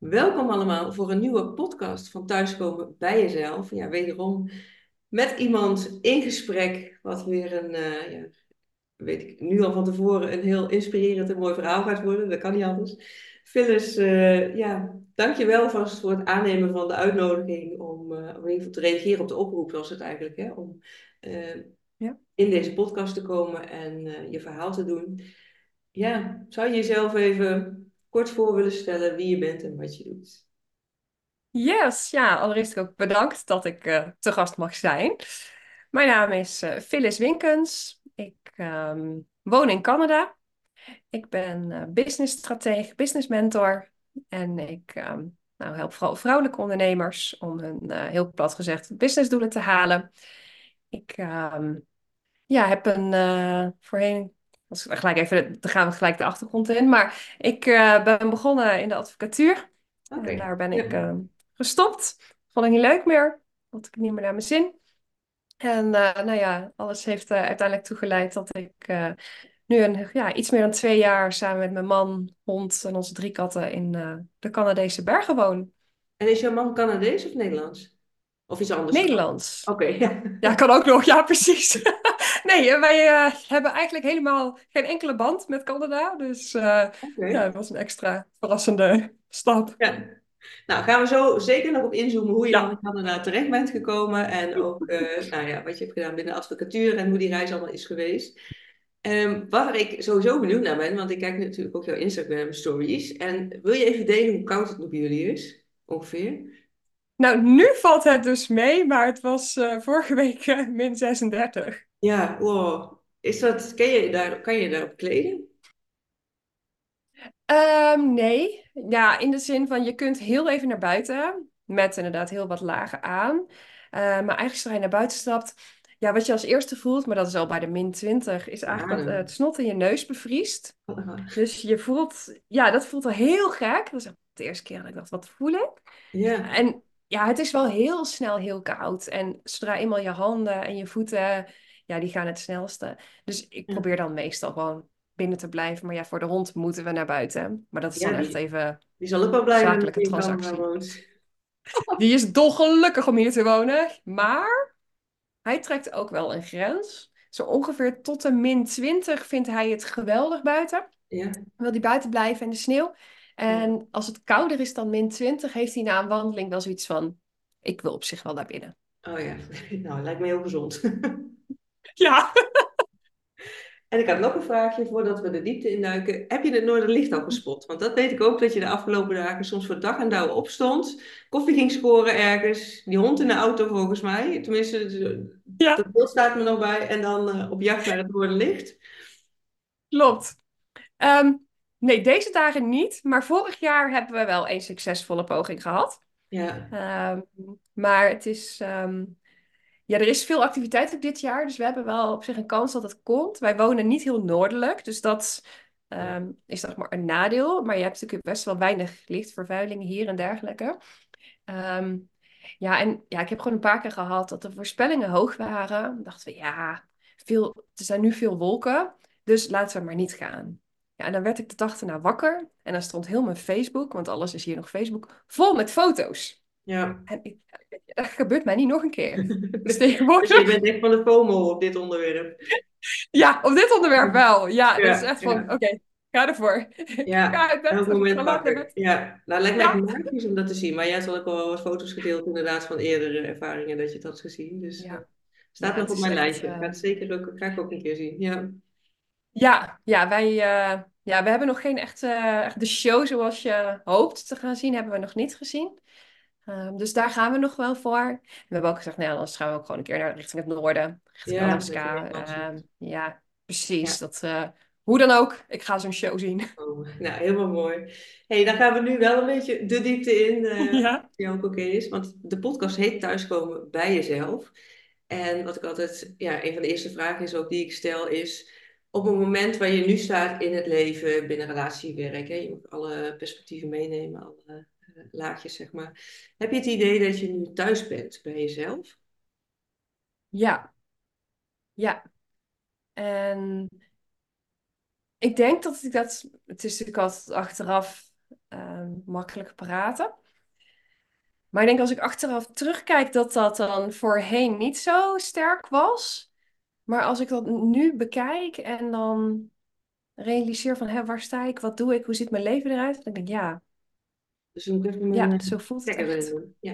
Welkom allemaal voor een nieuwe podcast van Thuiskomen bij Jezelf. Ja, wederom met iemand in gesprek, wat weer een, uh, ja, weet ik nu al van tevoren, een heel inspirerend en mooi verhaal gaat worden. Dat kan niet anders. Phyllis, uh, ja, dankjewel vast voor het aannemen van de uitnodiging om, uh, in ieder geval te reageren op de oproep, was het eigenlijk, hè, om ja. in deze podcast te komen en je verhaal te doen. Ja, zou je jezelf even kort voor willen stellen wie je bent en wat je doet. Yes, ja, allereerst ook bedankt dat ik uh, te gast mag zijn. Mijn naam is uh, Phyllis Winkens. Ik um, woon in Canada. Ik ben uh, business stratege, business mentor. En ik um, nou, help vooral vrouwelijke ondernemers om hun, heel plat gezegd, businessdoelen te halen. Ik um, ja, heb een voorheen als gelijk even, dan gaan we gelijk de achtergrond in. Maar ik uh, ben begonnen in de advocatuur. Okay. En daar ben ik uh, gestopt. Vond ik niet leuk meer. Vond ik niet meer naar mijn zin. En uh, nou ja, alles heeft uiteindelijk toegeleid dat ik nu een, ja, iets meer dan twee jaar samen met mijn man, hond en onze drie katten in de Canadese bergen woon. En is jouw man Canadees of Nederlands? Of iets anders? Nederlands. Oké. ja. ja, kan ook nog. Ja, precies. nee, wij uh, hebben eigenlijk helemaal geen enkele band met Canada. Dus uh, okay. ja, dat was een extra verrassende stap. Ja. Nou, gaan we zo zeker nog op inzoomen hoe je ja. dan in Canada terecht bent gekomen. En ook uh, nou ja, wat je hebt gedaan binnen de advocatuur en hoe die reis allemaal is geweest. Um, waar ik sowieso benieuwd naar ben, want ik kijk natuurlijk ook jouw Instagram stories. En wil je even delen hoe koud het nog bij jullie is? Ongeveer? Nou, nu valt het dus mee, maar het was uh, vorige week uh, min 36. Ja, wow. Is dat, kan, je daar, kan je daarop kleden? Um, nee. Ja, in de zin van je kunt heel even naar buiten. Met inderdaad heel wat lagen aan. Uh, maar eigenlijk zodra je naar buiten stapt. Ja, wat je als eerste voelt, maar dat is al bij de min 20, is eigenlijk dat het snot in je neus bevriest. Dus je voelt, ja, dat voelt al heel gek. Dat is de eerste keer dat ik dacht, wat voel ik? Ja. En ja, het is wel heel snel heel koud. En zodra eenmaal je handen en je voeten, ja, die gaan het snelste. Dus ik probeer dan meestal gewoon binnen te blijven. Maar ja, voor de hond moeten we naar buiten. Maar dat is dan echt even die zal ook wel blij zakelijke transactie. Die is dolgelukkig om hier te wonen. Maar hij trekt ook wel een grens. Zo ongeveer tot de min 20 vindt hij het geweldig buiten. Ja. Wil hij buiten blijven in de sneeuw. En als het kouder is dan min 20, heeft hij na een wandeling wel zoiets van: ik wil op zich wel naar binnen. Oh ja, nou, lijkt me heel gezond. ja. En ik had nog een vraagje voordat we de diepte induiken. Heb je het Noorderlicht al gespot? Want dat weet ik ook dat je de afgelopen dagen soms voor dag en dauw opstond. Koffie ging scoren ergens. Die hond in de auto volgens mij. Tenminste, ja. dat beeld staat me nog bij. En dan uh, op jacht naar het Noorderlicht. Klopt. Um, Nee, deze dagen niet. Maar vorig jaar hebben we wel een succesvolle poging gehad. Ja. Um, maar het is. Um, ja, er is veel activiteit ook dit jaar. Dus we hebben wel op zich een kans dat het komt. Wij wonen niet heel noordelijk. Dus dat um, is zeg maar een nadeel. Maar je hebt natuurlijk best wel weinig lichtvervuiling hier en dergelijke. ja, en ja, ik heb gewoon een paar keer gehad dat de voorspellingen hoog waren. Dan dachten we, ja, veel, er zijn nu veel wolken. Dus laten we maar niet gaan. Ja, en dan werd ik de dag erna wakker en dan stond heel mijn Facebook, want alles is hier nog Facebook, vol met foto's. Ja. En ik, dat gebeurt mij niet nog een keer. dus tegenwoordig... Dus je bent echt van de FOMO op dit onderwerp. ja, op dit onderwerp wel. Ja, ja dat is echt van, oké, okay, ga ervoor. Ja, ga uit bed. moment. Ja, nou lijkt mij ja. magisch om dat te zien. Maar jij had ook al wat foto's gedeeld inderdaad van eerdere ervaringen dat je het had gezien. Dus ja. staat nog op mijn lijstje. Ik ga het zeker ook, ga ik ook een keer zien. Ja. Ja, ja, wij, uh, ja, we hebben nog geen echte uh, de show zoals je hoopt te gaan zien, hebben we nog niet gezien. Um, dus daar gaan we nog wel voor. We hebben ook gezegd, nou, anders gaan we ook gewoon een keer naar richting het noorden, richting ja, Alaska. Uh, ja, precies. Ja. Dat, uh, hoe dan ook, ik ga zo'n show zien. Oh, nou, helemaal mooi. hey, dan gaan we nu wel een beetje de diepte in, ja. die ook oké is. Want de podcast heet Thuiskomen bij jezelf. En wat ik altijd, ja, een van de eerste vragen is ook die ik stel is op het moment waar je nu staat in het leven, binnen relatiewerk, hè, je moet alle perspectieven meenemen, alle uh, laagjes, zeg maar. Heb je het idee dat je nu thuis bent bij jezelf? Ja. Ja. En ik denk dat ik dat, het is natuurlijk altijd achteraf ehm, makkelijk praten. Maar ik denk als ik achteraf terugkijk dat dat dan voorheen niet zo sterk was. Maar als ik dat nu bekijk en dan realiseer van hé, waar sta ik, wat doe ik, hoe ziet mijn leven eruit? Dan denk ik ja, Dus dan moet ik even mijn ja, uh, zo voelt het echt. Ja.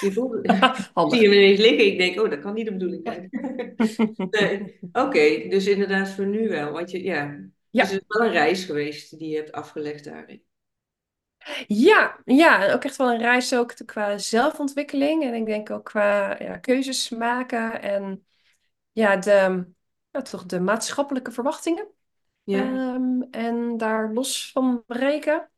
Je voelt. Zie je me ineens liggen, ik denk, oh, dat kan niet de bedoeling zijn. Nee. Oké, dus inderdaad voor nu wel. Want je, ja, dus Ja, het is wel een reis geweest die je hebt afgelegd daarin. ja, ja, ook echt wel een reis ook qua zelfontwikkeling. En ik denk ook qua ja, keuzes maken en ja, de, ja, toch de maatschappelijke verwachtingen. Ja, Ehm, en daar los van breken.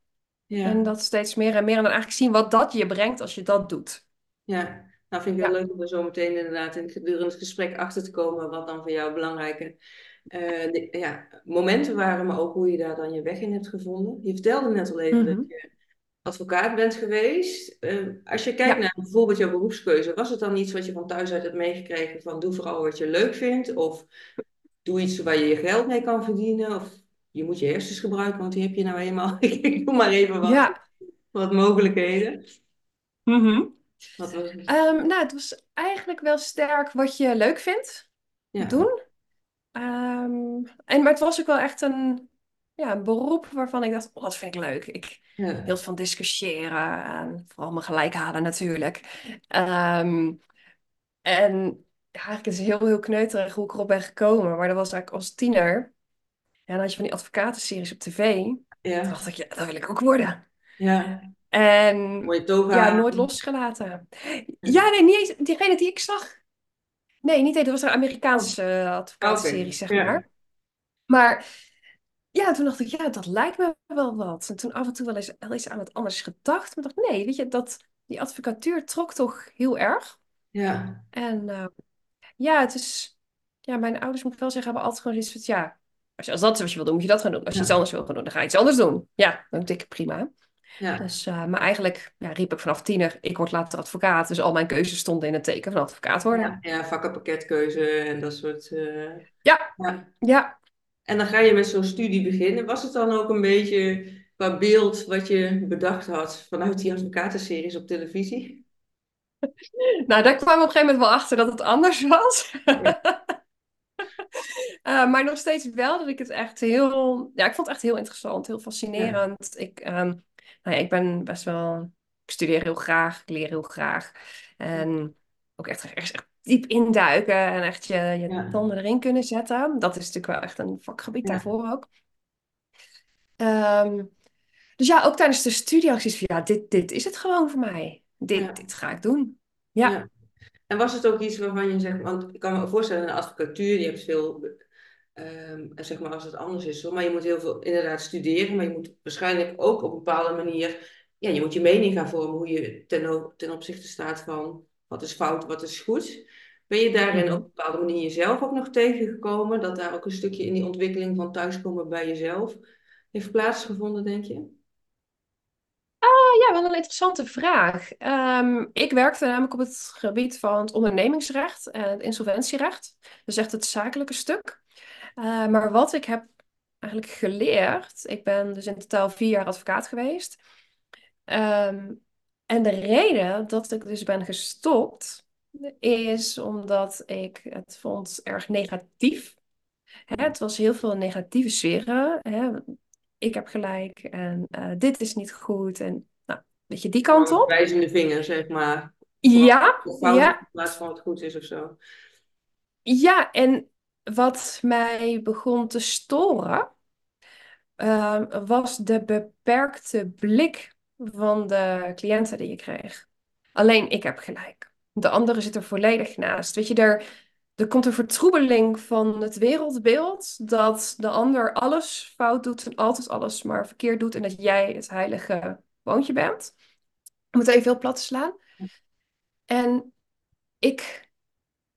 En dat steeds meer en meer. En dan eigenlijk zien wat dat je brengt als je dat doet. Ja, nou vind ik heel Ja. leuk om er zo meteen inderdaad in gedurende het gesprek achter te komen wat dan voor jou belangrijke eh, de- ja, momenten waren, maar ook hoe je daar dan je weg in hebt gevonden. Je vertelde net al even dat Mhm. je advocaat bent geweest. Eh, als je kijkt Ja. naar bijvoorbeeld jouw beroepskeuze, was het dan iets wat je van thuis uit hebt meegekregen van doe vooral wat je leuk vindt of doe iets waar je je geld mee kan verdienen of je moet je hersens gebruiken, want die heb je nou eenmaal. Ik noem maar even wat, Ja. wat mogelijkheden. Wat was het? Ehm, nou, het was eigenlijk wel sterk wat je leuk vindt Ja, doen. Ehm, en, maar het was ook wel echt een, ja, een beroep waarvan ik dacht, oh, dat vind ik leuk. Ik ja, hield van discussiëren en vooral me gelijk halen natuurlijk. Ehm, en ja, eigenlijk is het heel, heel kneuterig hoe ik erop ben gekomen. Maar dat was eigenlijk als tiener. En dan had je van die advocatenseries op tv. Toen ja. dacht ik, ja, dat wil ik ook worden. Ja, En ja, nooit losgelaten. Ja, nee, niet eens diegene die ik zag. Nee, niet eens. Dat was een Amerikaanse uh, Oh, advocatenserie, zeg ja, maar. Maar ja, toen dacht ik, ja, dat lijkt me wel wat. En toen af en toe wel eens, wel eens aan het anders gedacht. Maar dacht, nee, weet je, dat, die advocatuur trok toch heel erg. ja, En uh, ja, het is... Ja, mijn ouders, moet ik wel zeggen, hebben altijd gewoon zoiets van... Ja, als, je, als dat is wat je wil doen, moet je dat gaan doen. Als je iets anders wil gaan doen, dan ga je iets anders doen. Ja, dan denk ik prima. ja, Dus, uh, maar eigenlijk ja, riep ik vanaf tiener, ik word later advocaat. Dus al mijn keuzes stonden in het teken van advocaat worden. ja, ja, vakkenpakketkeuze en dat soort. eh, Ja, ja. ja. En dan ga je met zo'n studie beginnen. Was het dan ook een beetje qua beeld wat je bedacht had vanuit die advocatenseries op televisie? Nou, daar kwam op een gegeven moment wel achter dat het anders was. Ja, uh, maar nog steeds wel dat ik het echt heel... Ja, ik vond het echt heel interessant, heel ja, fascinerend. Ik, um, nou ja, ik ben best wel... Ik studeer heel graag, ik leer heel graag. En ook echt, echt, echt diep induiken en echt je, je ja, tanden erin kunnen zetten. Dat is natuurlijk wel echt een vakgebied ja, daarvoor ook. Um, dus ja, ook tijdens de studie had van, ja, dit, dit is het gewoon voor mij. Dit, ja, dit ga ik doen. Ja. ja. En was het ook iets waarvan je zegt, want ik kan me voorstellen, in de advocatuur, je hebt veel, um, zeg maar als het anders is, hoor, maar je moet heel veel inderdaad studeren, maar je moet waarschijnlijk ook op een bepaalde manier, ja, je moet je mening gaan vormen hoe je ten, ten opzichte staat van wat is fout, wat is goed. Ben je daarin Mm op een bepaalde manier jezelf ook nog tegengekomen, dat daar ook een stukje in die ontwikkeling van thuiskomen bij jezelf heeft plaatsgevonden, denk je? Ja, wel een interessante vraag. Um, ik werkte namelijk op het gebied van het ondernemingsrecht en het insolventierecht. Dus echt het zakelijke stuk. Uh, maar wat ik heb eigenlijk geleerd, ik ben dus in totaal vier jaar advocaat geweest. Um, en de reden dat ik dus ben gestopt, is omdat ik het vond erg negatief. Hè, het was heel veel negatieve sferen. Hè. Ik heb gelijk en uh, dit is niet goed. En nou, weet je, die kant op. Wijzende vinger, zeg maar. Ja, ja. in plaats van wat goed is of zo. Ja, en wat mij begon te storen, uh, was de beperkte blik van de cliënten die je kreeg. Alleen ik heb gelijk. De andere zit er volledig naast. Weet je, er, er komt een vertroebeling van het wereldbeeld dat de ander alles fout doet en altijd alles maar verkeerd doet en dat jij het heilige woontje bent. Om het even heel plat te slaan. En ik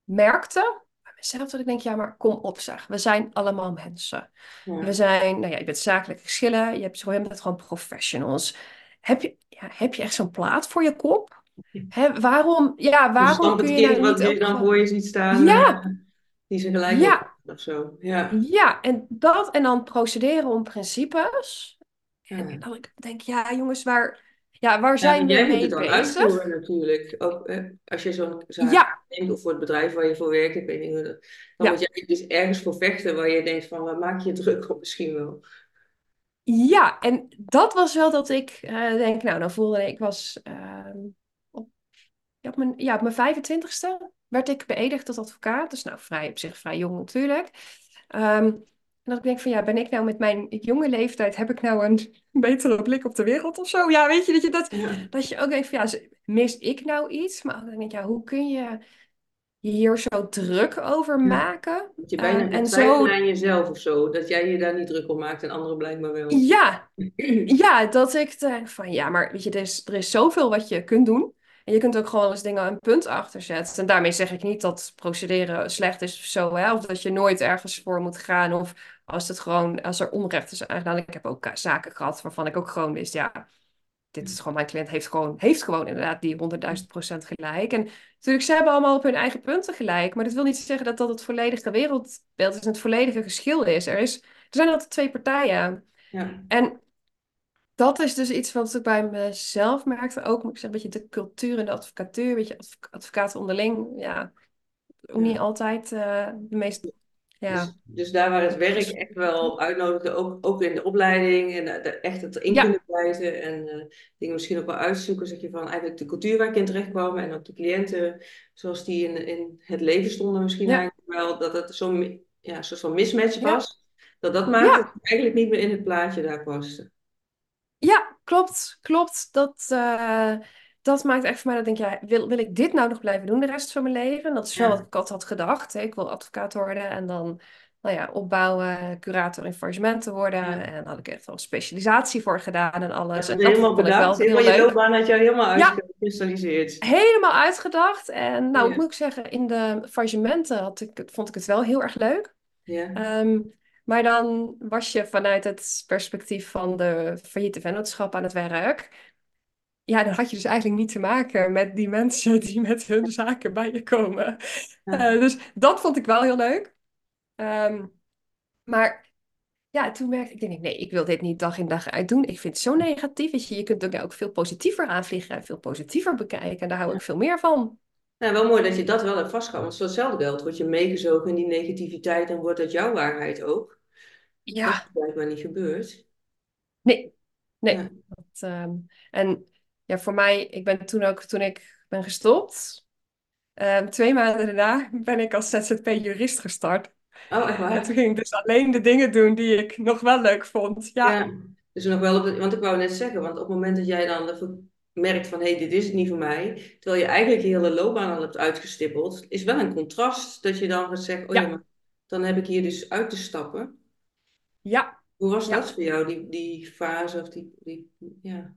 merkte mezelf dat ik denk, ja, maar kom op zeg. We zijn allemaal mensen. Ja. We zijn, nou ja, je bent zakelijk geschillen. Je hebt zo bent gewoon professionals. Heb je, ja, heb je echt zo'n plaat voor je kop? Hè, waarom, ja, waarom kun je kind wat niet je dan voor je ziet staan, Ja, uh, die ze gelijk ja, of zo. Ja, ja. En dat en dan procederen om principes. En ja. dan ik denk, ja jongens, waar, ja, waar zijn we jij moet het mee dan uitvoeren bezig? natuurlijk. Ook eh, als je zo'n zaak Ja, neemt of voor het bedrijf waar je voor werkt, ik weet niet hoe dat, dan moet jij dus ergens voor vechten waar je denkt van, waar maak je druk op misschien wel. ja. En dat was wel dat ik eh, denk, nou, dan voelde ik, ik was ehm, op, ja, op mijn, ja, op mijn 25ste werd ik beëdigd tot advocaat. Dus nou, vrij, op zich vrij jong natuurlijk. Ehm, en dat ik denk van, ja, ben ik nou met mijn jonge leeftijd, heb ik nou een betere blik op de wereld of zo? Ja, weet je, dat je, dat, Ja, dat je ook denkt van, ja, mis ik nou iets? Maar dan denk ik, ja, hoe kun je je hier zo druk over ja. maken? Dat je bijna gaat en zo, aan jezelf of zo. Dat jij je daar niet druk om maakt en anderen blijkbaar wel. ja, ja, dat ik denk van, ja, maar weet je, er is, er is zoveel wat je kunt doen. En je kunt ook gewoon eens dingen een punt achter zetten. En daarmee zeg ik niet dat procederen slecht is of zo, hè? Of dat je nooit ergens voor moet gaan. Of als het gewoon, als er onrecht is aangedaan. Ik heb ook eh, zaken gehad waarvan ik ook gewoon wist, ja, dit is gewoon, mijn cliënt heeft gewoon, heeft gewoon inderdaad die honderdduizend procent gelijk. En natuurlijk, ze hebben allemaal op hun eigen punten gelijk. Maar dat wil niet zeggen dat dat het volledige wereldbeeld is en het volledige geschil is. Er is, er zijn altijd twee partijen. Ja, En dat is dus iets wat ik bij mezelf merkte. Ook, moet ik zeggen, een beetje de cultuur en de advocatuur. Weet je, adv- advocaten onderling. Ja, ook niet ja. altijd eh, de meest, ja, Dus, dus daar waar het werk ges- echt wel uitnodigde, ook, ook in de opleiding en eh, de- echt het in ja, kunnen blijven en eh, dingen misschien ook wel uitzoeken, zeg je van eigenlijk de cultuur waar ik in terecht kwam en ook de cliënten zoals die in, in het leven stonden misschien ja, eigenlijk wel, dat het zo'n mi- ja, soort van mismatch ja, was, dat dat maakte dat ja. ik eigenlijk niet meer in het plaatje daar paste. Ja, klopt, klopt. Dat, eh, dat maakt echt voor mij dat ik denk, ja, wil, wil ik dit nou nog blijven doen de rest van mijn leven? Dat is wel wat Ja, ik altijd had gedacht. Hè. Ik wil advocaat worden en dan, nou ja, opbouwen, curator in faillissementen worden. ja. En daar had ik echt wel een specialisatie voor gedaan en Ja, alles. dat En is dat helemaal ik bedacht. wel Helemaal heel je loopbaan had jou helemaal Ja, uitgekristalliseerd. helemaal uitgedacht. En nou, ik Ja, moet ook zeggen, in de faillissementen had ik, het- vond ik het wel heel erg leuk. ja, Ehm, maar dan was je vanuit het perspectief van de failliete vennootschap aan het werk. Ja, dan had je dus eigenlijk niet te maken met die mensen die met hun zaken bij je komen. ja. Eh, dus dat vond ik wel heel leuk. Ehm, maar ja, toen merkte ik, denk ik, nee, ik wil dit niet dag in dag uit doen. Ik vind het zo negatief. Je, je kunt het ook veel positiever aanvliegen en veel positiever bekijken. En daar hou ik veel meer van. Nou, wel mooi dat je dat wel hebt vastgehouden. Want zoals hetzelfde geldt, word je meegezogen in die negativiteit en wordt dat jouw waarheid ook. Dat is Ja, blijkbaar niet gebeurd. nee, Ja, nee. Dat, ehm, en ja, voor mij, ik ben toen ook, toen ik ben gestopt, ehm, twee maanden daarna ben ik als ZZP-jurist gestart. oh, echt En toen waar? ging ik dus alleen de dingen doen die ik nog wel leuk vond. Ja, Ja, dus nog wel op het, want ik wou net zeggen, want op het moment dat jij dan ervoor merkt van hé, hey, dit is het niet voor mij, terwijl je eigenlijk je hele loopbaan al hebt uitgestippeld, is wel een contrast dat je dan gaat zeggen, oh ja, ja, maar dan heb ik hier dus uit te stappen. ja, Hoe was dat voor jou, die, die fase of die, die ja.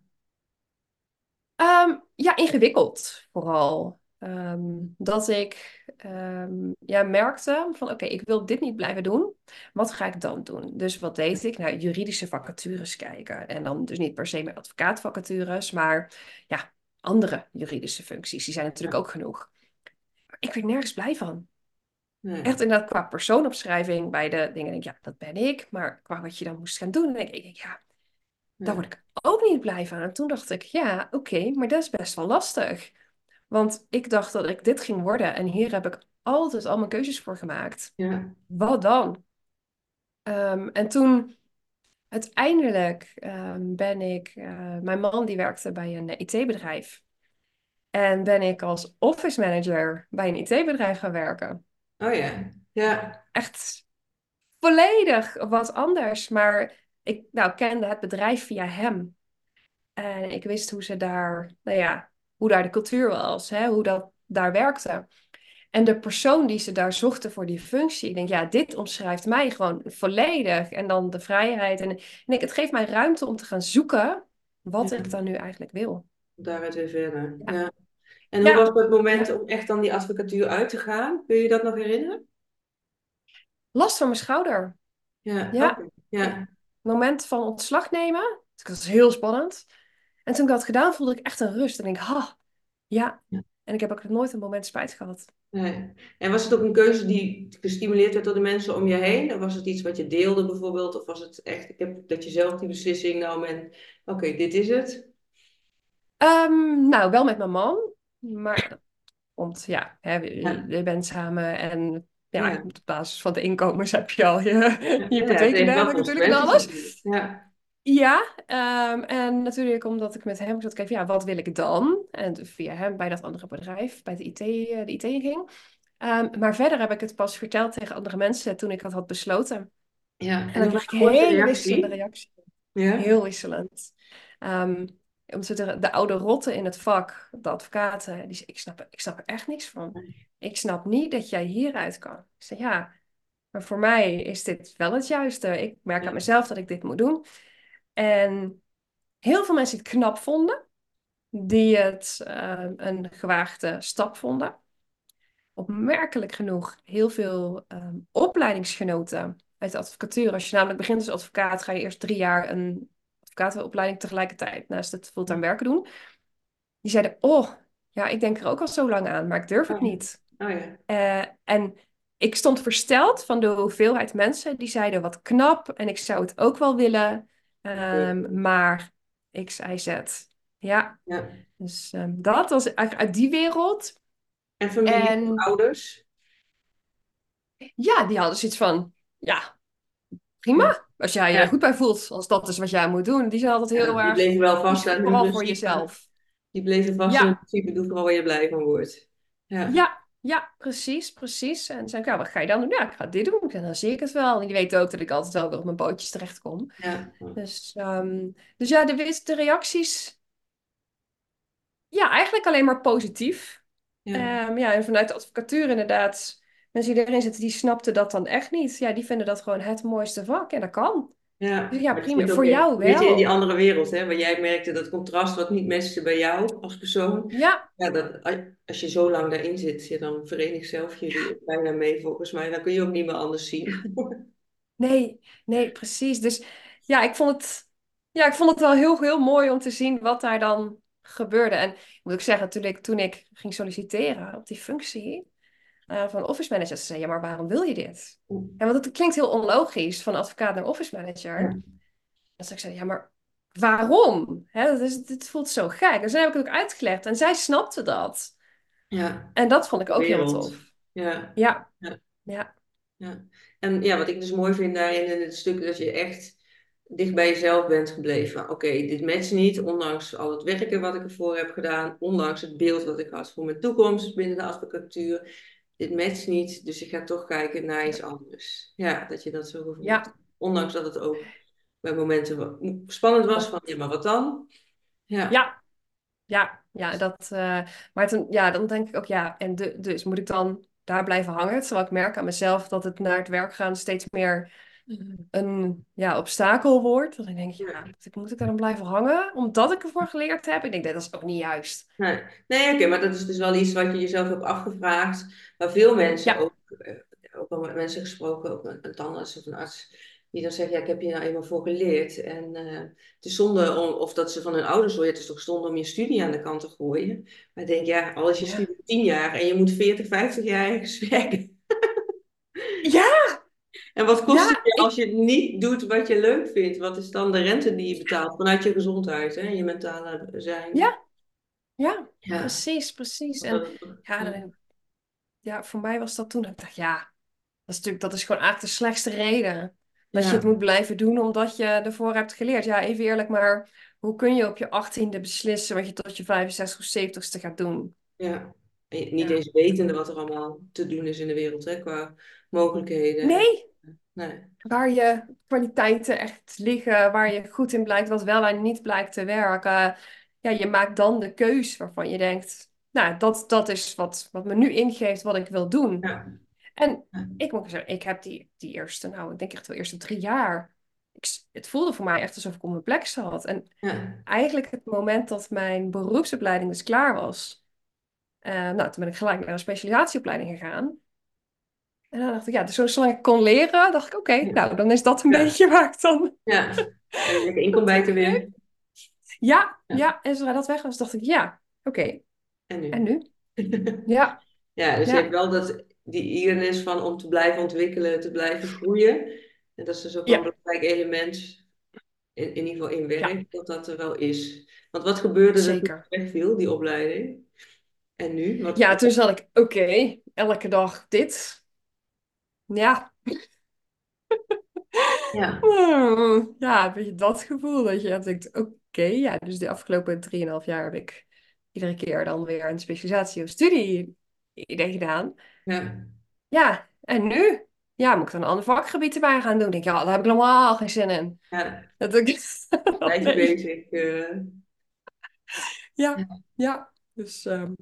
Ehm, ja, ingewikkeld vooral. Ehm, dat ik ehm, ja, merkte van oké, ik wil dit niet blijven doen. Wat ga ik dan doen? Dus wat deed ik? Nou, juridische vacatures kijken. En dan dus niet per se meer advocaatvacatures, maar ja, andere juridische functies. Die zijn natuurlijk ook genoeg. Ik werd nergens blij van. nee, Echt inderdaad qua persoonopschrijving bij de dingen denk ik, ja, dat ben ik. Maar qua wat je dan moest gaan doen, denk ik, ja, daar word ik ook niet blij van. En toen dacht ik, ja, oké, maar dat is best wel lastig. Want ik dacht dat ik dit ging worden en hier heb ik altijd al mijn keuzes voor gemaakt. ja. Wat dan? Ehm, en toen uiteindelijk ehm, ben ik, eh, mijn man die werkte bij een IT-bedrijf. En ben ik als office manager bij een IT-bedrijf gaan werken. Oh ja, ja, Echt volledig wat anders. Maar ik nou, kende het bedrijf via hem. En ik wist hoe ze daar, nou ja, hoe daar de cultuur was, hè, hoe dat daar werkte. En de persoon die ze daar zochten voor die functie, ik denk, ja, dit omschrijft mij gewoon volledig. En dan de vrijheid. En ik het geeft mij ruimte om te gaan zoeken wat ja. ik dan nu eigenlijk wil. Daaruit weer verder. Ja, Ja. En hoe was dat moment om echt dan die advocatuur uit te gaan? Kun je je dat nog herinneren? Last van mijn schouder. Ja, Ja. Ja, moment van ontslag nemen. Dat was heel spannend. En toen ik dat gedaan, voelde ik echt een rust. En ik denk, ha, ja. En ik heb ook nooit een moment spijt gehad. Nee. En was het ook een keuze die gestimuleerd werd door de mensen om je heen? Of was het iets wat je deelde bijvoorbeeld? Of was het echt ik heb, dat je zelf die beslissing nam en oké, dit is het? Ehm, nou, wel met mijn man. Maar want ja, hè, je, Ja, je bent samen en ja, ja. op basis van de inkomens heb je al je, Ja, je ja, hypotheek dergelijke natuurlijk en alles. Ja, Ja, ehm, en natuurlijk omdat ik met hem zat kijken, ja, wat wil ik dan? En via hem bij dat andere bedrijf, bij de IT, eh, de IT ging. Ehm, maar verder heb ik het pas verteld tegen andere mensen toen ik dat had besloten. ja. En hoe was eerste hele wisselende reactie? reacties. Ja, Heel wisselend. Ehm, omdat de, de oude rotten in het vak, de advocaten, die ik snap, ik snap er echt niks van. Ik snap niet dat jij hieruit kan. Ik zei, ja, maar voor mij is dit wel het juiste. Ik merk aan mezelf dat ik dit moet doen. En heel veel mensen die het knap vonden, die het ehm, een gewaagde stap vonden. Opmerkelijk genoeg, heel veel ehm, opleidingsgenoten uit de advocatuur. Als je namelijk begint als advocaat, ga je eerst drie jaar een advocatenopleiding tegelijkertijd naast het fulltime werken doen. Die zeiden, oh, ja, ik denk er ook al zo lang aan, maar ik durf het niet. oh ja, Eh, en ik stond versteld van de hoeveelheid mensen die zeiden, wat knap, en ik zou het ook wel willen, ehm, maar X, Y, Z. Ja, ja. dus ehm, dat was eigenlijk uit die wereld. En familie, En ouders? ja, die hadden zoiets van, ja, prima. Als jij je er goed bij voelt, als dat is wat jij moet doen. Die zijn altijd ja. heel Die erg, bleven wel vast aan vooral voor jezelf. Die bleven vast aan Ja, principe, doe vooral waar je blij van wordt. Ja, ja, ja, precies, precies. En zei ik, ja, wat ga je dan doen? Ja, ik ga dit doen. En dan zie ik het wel. En die weten ook dat ik altijd wel weer op mijn pootjes terechtkom. ja, Dus, ehm, dus ja, de, de reacties, ja, eigenlijk alleen maar positief. ja, Ehm, ja, en vanuit de advocatuur inderdaad, mensen die erin zitten, die snapten dat dan echt niet. Ja, die vinden dat gewoon het mooiste vak. En dat kan. Dus ja. ja, Maar je prima. Voor jou een beetje in die wel. andere wereld, hè, waar jij merkte dat contrast wat niet matchte bij jou als persoon. Ja, Ja, dat, als je zo lang daarin zit, ja, dan verenigt zelf jullie ook bijna mee volgens mij. Dan kun je ook niet meer anders zien. nee, nee, precies. Dus ja, ik vond het, ja, ik vond het wel heel, heel mooi om te zien wat daar dan gebeurde. En ik moet ook zeggen, toen ik, toen ik ging solliciteren op die functie eh, van office manager, ze zei, ja, maar waarom wil je dit? En want het klinkt heel onlogisch, van advocaat naar office manager. Ja, Dus ik zei, ja, maar waarom? Hè, dat is, dit voelt zo gek. Dus toen heb ik het ook uitgelegd en zij snapte dat. ja, En dat vond ik ook heel tof. Ja, Ja, ja. ja, Ja. En ja, wat ik dus mooi vind daarin in het stuk dat je echt dicht bij jezelf bent gebleven. Oké, dit matcht niet, ondanks al het werken wat ik ervoor heb gedaan, ondanks het beeld wat ik had voor mijn toekomst binnen de advocatuur. Dit matcht niet, dus ik ga toch kijken naar iets anders. Ja, dat je dat zo ja, Ondanks dat het ook bij momenten spannend was van, ja, maar wat dan? Ja, Ja, ja, ja, dat, eh, maar toen, ja, dan denk ik ook, ja, en de, dus moet ik dan daar blijven hangen? Terwijl ik merk aan mezelf dat het naar het werk gaan steeds meer een ja, obstakel wordt. Dat ik denk, ja, moet ik, moet ik daar dan blijven hangen? Omdat ik ervoor geleerd heb? Ik denk, dat is ook niet juist. Nee, nee oké, maar dat is dus wel iets wat je jezelf hebt afgevraagd, waar veel mensen Ja, ook, eh, ook al met mensen gesproken, ook een, een tandarts of een arts, die dan zeggen, ja, ik heb hier nou eenmaal voor geleerd. En eh, het is zonde, om, of dat ze van hun ouders horen, het is toch zonde om je studie aan de kant te gooien. Maar ik denk, ja, al is je studie tien jaar en je moet 40, 50 jaar ergens werken. ja, En wat kost het ja, als je niet doet wat je leuk vindt? Wat is dan de rente die je betaalt vanuit je gezondheid, hè, je mentale zijn? ja, ja, Ja, precies, precies. En ja, ja, voor mij was dat toen, dat ik dacht, ja, dat is natuurlijk, dat is gewoon eigenlijk de slechtste reden. Dat je het moet blijven doen omdat je ervoor hebt geleerd. Ja, even eerlijk, maar hoe kun je op je achttiende beslissen wat je tot je 65 of 70ste gaat doen? Ja, en je- niet Ja. eens wetende wat er allemaal te doen is in de wereld, hè, qua mogelijkheden. En, Nee, nee, waar je kwaliteiten echt liggen, waar je goed in blijkt, wat wel en niet blijkt te werken. Ja, je maakt dan de keus waarvan je denkt, nou, dat, dat is wat, wat me nu ingeeft wat ik wil doen. ja, En ik moet zeggen, ik heb die, die eerste, nou, ik denk echt wel eerste drie jaar. Ik, het voelde voor mij echt alsof ik op mijn plek zat. En ja, eigenlijk het moment dat mijn beroepsopleiding dus klaar was, eh, nou, toen ben ik gelijk naar een specialisatieopleiding gegaan. En dan dacht ik, ja, dus zolang ik kon leren, dacht ik, oké, ja, nou, dan is dat een ja, beetje waar ik dan ja. En lekker in kon bijten naartoe ging. weer. Ja, Ja, en zodra dat weg was, dacht ik, ja, oké, en en nu? nu? Ja, Ja, dus je hebt wel dat, die eagerness van om te blijven ontwikkelen, te blijven groeien. En dat is dus ook een belangrijk element, in, in ieder geval in ja, werk, dat dat er wel is. Want wat gebeurde er toen wegviel, die opleiding? En nu? Wat, Ja, toen zat ik, oké, elke dag dit. Ja, ja, Hmm, ja, een beetje dat gevoel dat je denkt, oké, ja, dus de afgelopen drieënhalf jaar heb ik iedere keer dan weer een specialisatie of studie idee gedaan. ja, Ja, en nu? Ja, moet ik dan een ander vakgebied erbij gaan doen? Ik denk, ja, daar heb ik helemaal geen zin in. ja, Dat ik, blijf je nee. bezig. eh. Ja, ja. Dus ehm,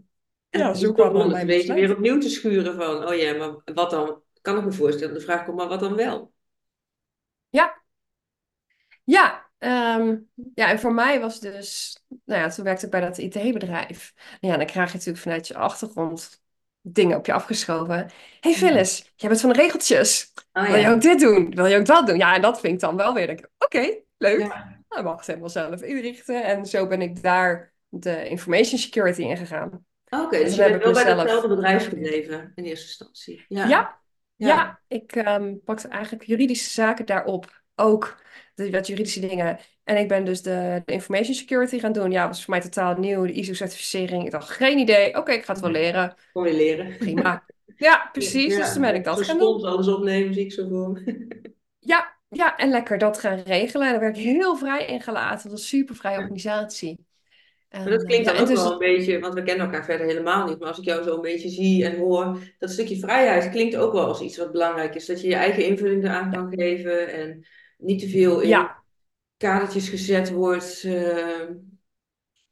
En ja, het is zo toch kwam dan om het een mijn beetje weer besluit. opnieuw te schuren van, oh ja, maar wat dan? Kan ik me voorstellen, de vraag komt, maar wat dan wel? Ja, Ja, ehm, ja, en voor mij was dus, nou ja, toen werkte ik bij dat IT-bedrijf. Ja, dan krijg je natuurlijk vanuit je achtergrond dingen op je afgeschoven. hey Ja. Phyllis, jij bent van de regeltjes. Oh Wil je ja, ook dit doen? Wil je ook dat doen? Ja, en dat vind ik dan wel weer, oké, leuk. ja. Nou, mag het helemaal zelf inrichten. En zo ben ik daar de information security ingegaan. Oké, En dus toen je bent wel bij datzelfde bedrijf gebleven in eerste instantie. Ja, Ja, ja, ja, ik ehm, pakte eigenlijk juridische zaken daarop. Ook de wat juridische dingen. En ik ben dus de, de information security gaan doen. Ja, was voor mij totaal nieuw. De ISO-certificering. Ik dacht, geen idee. Oké, ik ga het wel leren. Kon je leren. Prima. Ja, precies. Dus toen ben ik dat gaan doen. alles opnemen, zie ik zo voor. Ja, ja, en lekker dat gaan regelen. En daar werd ik heel vrij in gelaten. Het was een super vrije Ja. Maar dat eh, klinkt ja, dan ook dus wel een beetje, want we kennen elkaar verder helemaal niet, maar als ik jou zo een beetje zie en hoor, dat stukje vrijheid klinkt ook wel als iets wat belangrijk is. Dat je je eigen invulling eraan kan geven en niet te veel in ja, kadertjes gezet wordt. eh,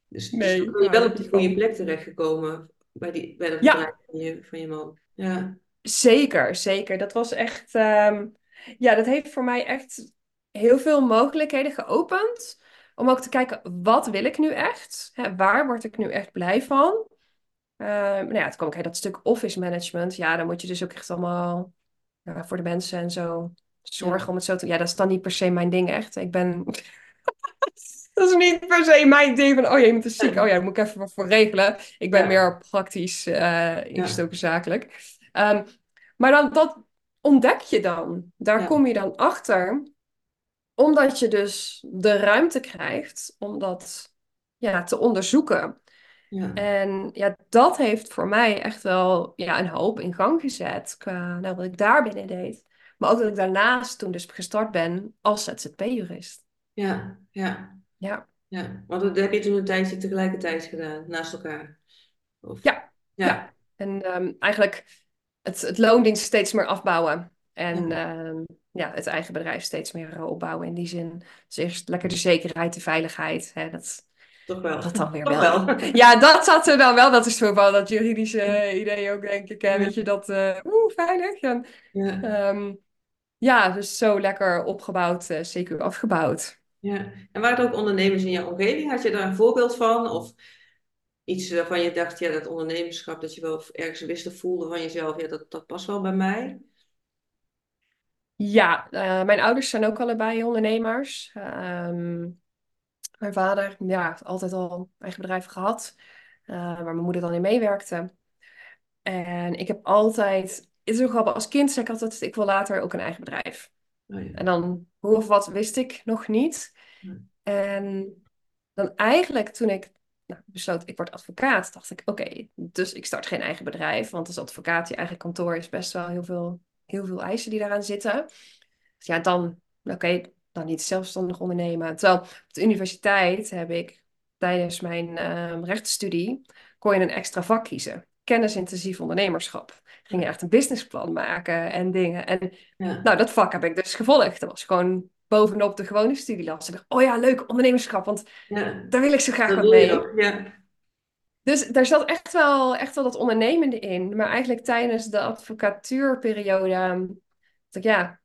dus, dus dan nee, ben je wel op de goede plek terechtgekomen bij, die, bij dat bedrijf van je, van je man. Ja, Zeker, zeker. Dat was echt, ehm, ja, dat heeft voor mij echt heel veel mogelijkheden geopend. Om ook te kijken, wat wil ik nu echt? Hè, waar word ik nu echt blij van? Ehm, nou ja, toen kwam ik dat stuk office management. Ja, dan moet je dus ook echt allemaal ja, voor de mensen en zo ja, zorgen om het zo te... Ja, dat is dan niet per se mijn ding echt. Ik ben... Dat is niet per se mijn ding van, oh je moet is ziek. Oh ja, daar moet ik even wat voor regelen. Ik ben ja, meer praktisch ja, ingestoken zakelijk. Ehm, maar dan, dat ontdek je dan. Daar ja, kom je dan achter, omdat je dus de ruimte krijgt om dat ja, te onderzoeken. ja, En ja, dat heeft voor mij echt wel ja, een hoop in gang gezet qua nou, wat ik daar binnen deed. Maar ook dat ik daarnaast toen dus gestart ben als ZZP-jurist. ja, ja, Ja, ja. Want dat heb je toen een tijdje tegelijkertijd gedaan, naast elkaar. Of, ja, ja, ja. En ehm, eigenlijk het, het loondienst steeds meer afbouwen. En ja, ehm, ja, het eigen bedrijf steeds meer eh, opbouwen in die zin. Dus eerst lekker de zekerheid, de veiligheid. Hè, dat, toch wel. dat dan weer Toch wel. wel. Ja, dat zat er dan wel. Dat is zo van dat juridische idee ook, denk ik. Hè, Ja, weet je, dat eh oeh, veilig. En, ja. ehm, ja, dus zo lekker opgebouwd, eh CQ afgebouwd. Ja, en waren er ook ondernemers in jouw omgeving? Had je daar een voorbeeld van? Of iets waarvan je dacht, ja, dat ondernemerschap, dat je wel ergens wist of voelde van jezelf, ja, dat, dat past wel bij mij? Ja, eh, mijn ouders zijn ook allebei ondernemers. Ehm, Mijn vader, ja, altijd al een eigen bedrijf gehad, eh, waar mijn moeder dan in meewerkte. En ik heb altijd, het is ook grappig, als kind zei ik altijd, ik wil later ook een eigen bedrijf. Oh ja. En dan, hoe of wat, wist ik nog niet. En dan eigenlijk toen ik nou, besloot, ik word advocaat, dacht ik, oké, dus ik start geen eigen bedrijf. Want als advocaat, je eigen kantoor is best wel heel veel, heel veel eisen die daaraan zitten. Dus ja, dan, oké, dan niet zelfstandig ondernemen. Terwijl op de universiteit heb ik tijdens mijn ehm rechtenstudie, kon je een extra vak kiezen. Kennisintensief ondernemerschap. Ging je echt een businessplan maken en dingen. En Ja, nou, dat vak heb ik dus gevolgd. Dat was gewoon bovenop de gewone studielas. Ik dacht, oh ja, leuk, ondernemerschap, want ja, daar wil ik zo graag wat mee. Ja, Dus daar zat echt wel, echt wel dat ondernemende in. Maar eigenlijk tijdens de advocatuurperiode, ehm, dacht ik, ja,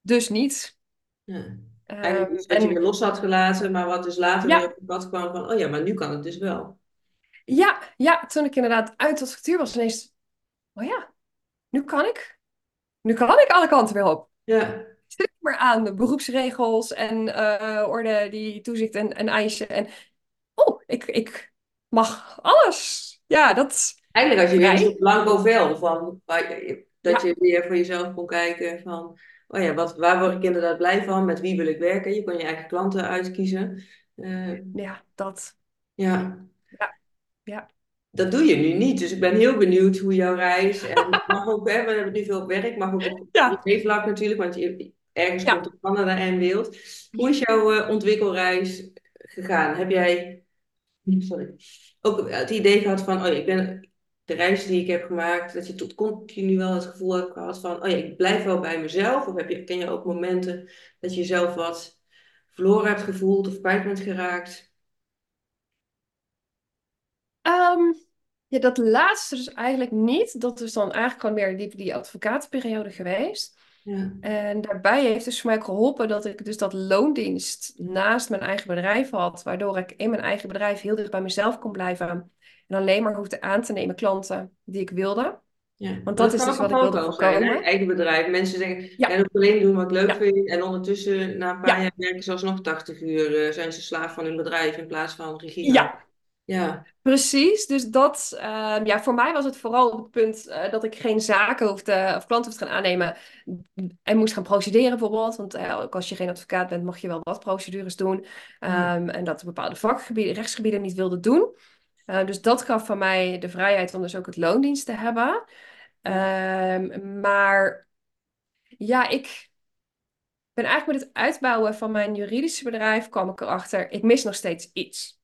dus niet. ja. Eigenlijk Ehm, wat je en weer los had gelaten, maar wat dus later weer op ja, je pad kwam van, oh ja, maar nu kan het dus wel. ja, ja, toen ik inderdaad uit de advocatuur was, ineens, oh ja, nu kan ik. Nu kan ik alle kanten weer op. Ja, Stuk maar aan de beroepsregels en eh, orde die toezicht en, en eisen. En oh, ik, ik mag alles. Ja, dat. Eigenlijk had je weer een blanco vel van dat Ja, je weer voor jezelf kon kijken van, oh ja, wat, waar word ik inderdaad blij van? Met wie wil ik werken? Je kon je eigen klanten uitkiezen. Eh, ja, dat. ja, Ja, ja. dat doe je nu niet. Dus ik ben heel benieuwd hoe jouw reis en mag ook, hè, we hebben nu veel op werk, mag ook op Ja, privévlak natuurlijk, want je, ergens komt ja. er Canada en wild. Hoe is jouw eh, ontwikkelreis gegaan? Heb jij sorry, ook het idee gehad van, oh ja, ik ben de reis die ik heb gemaakt, dat je tot continu wel het gevoel hebt gehad van, oh ja, ik blijf wel bij mezelf? Of heb je, ken je ook momenten dat je jezelf wat verloren hebt gevoeld of kwijt bent geraakt? Ehm, ja, dat laatste dus eigenlijk niet. Dat is dan eigenlijk gewoon meer die, die advocatenperiode geweest. Ja, En daarbij heeft dus voor mij geholpen dat ik dus dat loondienst naast mijn eigen bedrijf had, waardoor ik in mijn eigen bedrijf heel dicht bij mezelf kon blijven en alleen maar hoefde aan te nemen klanten die ik wilde. ja. Want dat dat is dus wat ik wilde voorkomen. Eigen bedrijf. Mensen zeggen, jij Ja, moet alleen doen wat ik leuk ja, vind. En ondertussen, na een paar ja, jaar werken ze alsnog 80 uur, eh, zijn ze slaaf van hun bedrijf in plaats van regie ja, Ja, precies. Dus dat, ehm, ja, voor mij was het vooral op het punt eh, dat ik geen zaken hoefde of klanten hoefde gaan aannemen en moest gaan procederen bijvoorbeeld. Want eh, ook als je geen advocaat bent, mag je wel wat procedures doen. Ehm, en dat bepaalde vakgebieden, rechtsgebieden niet wilde doen. Uh, dus dat gaf van mij de vrijheid om dus ook het loondienst te hebben. Um, maar ja, ik ben eigenlijk met het uitbouwen van mijn juridische bedrijf kwam ik erachter, ik mis nog steeds iets.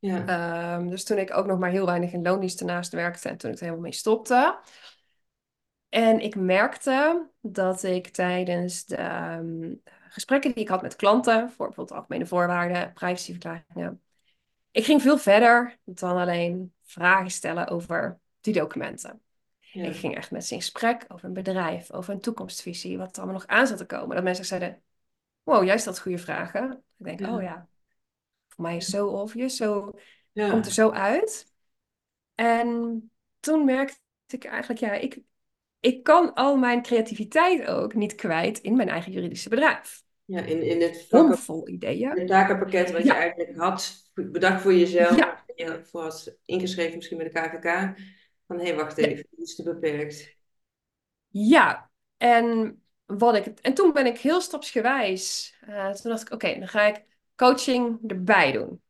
Ja, Um, dus toen ik ook nog maar heel weinig in loondienst ernaast werkte en toen ik er helemaal mee stopte. En ik merkte dat ik tijdens de um, gesprekken die ik had met klanten, voor bijvoorbeeld algemene voorwaarden, privacyverklaringen, ik ging veel verder dan alleen vragen stellen over die documenten. ja, Ik ging echt met ze in gesprek over een bedrijf, over een toekomstvisie, wat er allemaal nog aan zat te komen. Dat mensen zeiden, wow, jij stelt goede vragen. Ik denk, ja, oh ja, voor mij is zo obvious, zo komt er zo uit. En toen merkte ik eigenlijk, ja, ik, ik kan al mijn creativiteit ook niet kwijt in mijn eigen juridische bedrijf. ja. In, in het vak Bomvol ideeën. Het takenpakket wat je eigenlijk had bedacht voor jezelf, ja, en je voor had ingeschreven misschien bij de KVK, van hé, hey, wacht even, dit is te beperkt. ja. En, wat ik, en toen ben ik heel stapsgewijs, uh, toen dacht ik, oké, dan ga ik coaching erbij doen.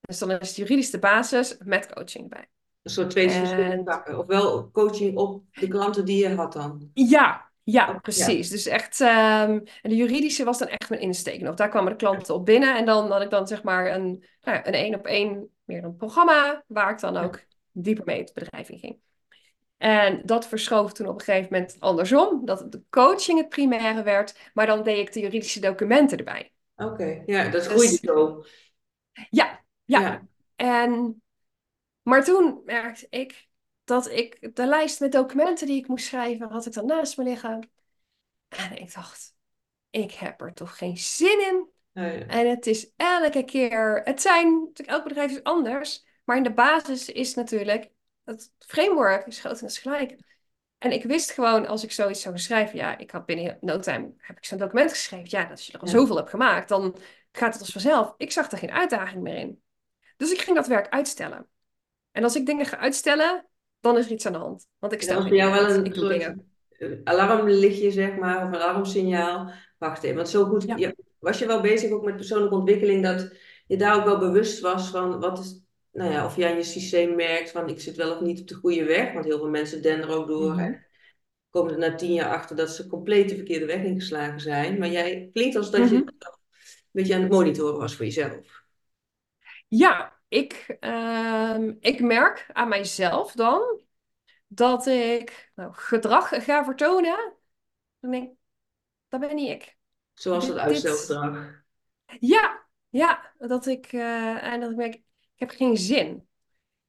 Dus dan is het juridisch de basis met coaching erbij. Een soort twee verschillende. Ofwel coaching op de klanten die je had dan. ja, ja, ja, precies. Dus echt, um, en de juridische was dan echt mijn insteek nog. Daar kwamen de klanten op binnen en dan had ik dan zeg maar een, nou, een één op één meer een programma waar ik dan ook dieper mee het bedrijf in ging. En dat verschoof toen op een gegeven moment andersom, dat de coaching het primaire werd, maar dan deed ik de juridische documenten erbij. Oké, okay. ja, dat groeide Dus zo. ja, ja. Ja, En, maar toen merkte ik dat ik de lijst met documenten die ik moest schrijven, had ik dan naast me liggen. En ik dacht, ik heb er toch geen zin in. En het is elke keer, het zijn, natuurlijk elk bedrijf is anders, maar in de basis is natuurlijk, het framework is grotendeels gelijk. En ik wist gewoon, als ik zoiets zou schrijven, ja, ik had binnen no time, heb ik zo'n document geschreven. Ja, als je er al ja. zoveel hebt gemaakt, dan gaat het als vanzelf. Ik zag er geen uitdaging meer in. Dus ik ging dat werk uitstellen. En als ik dingen ga uitstellen, dan is er iets aan de hand. Want ik stel voor jou wel een Ik soort dingen. alarmlichtje, zeg maar, of een alarmsignaal. Wacht even, want zo goed, ja, was je wel bezig ook met persoonlijke ontwikkeling, dat je daar ook wel bewust was van wat is, nou ja, of je aan je systeem merkt van ik zit wel of niet op de goede weg, want heel veel mensen denderen ook door Mhm. en komen er na tien jaar achter dat ze compleet de verkeerde weg ingeslagen zijn. Maar jij klinkt als dat je Mhm. een beetje aan het monitoren was voor jezelf. Ja, ik, ehm, ik merk aan mijzelf dan dat ik nou, gedrag ga vertonen. Dan denk ik, dat ben niet ik. Zoals dit, uitstelgedrag. ja, ja, dat ik, eh, en dat ik merk, ik heb geen zin.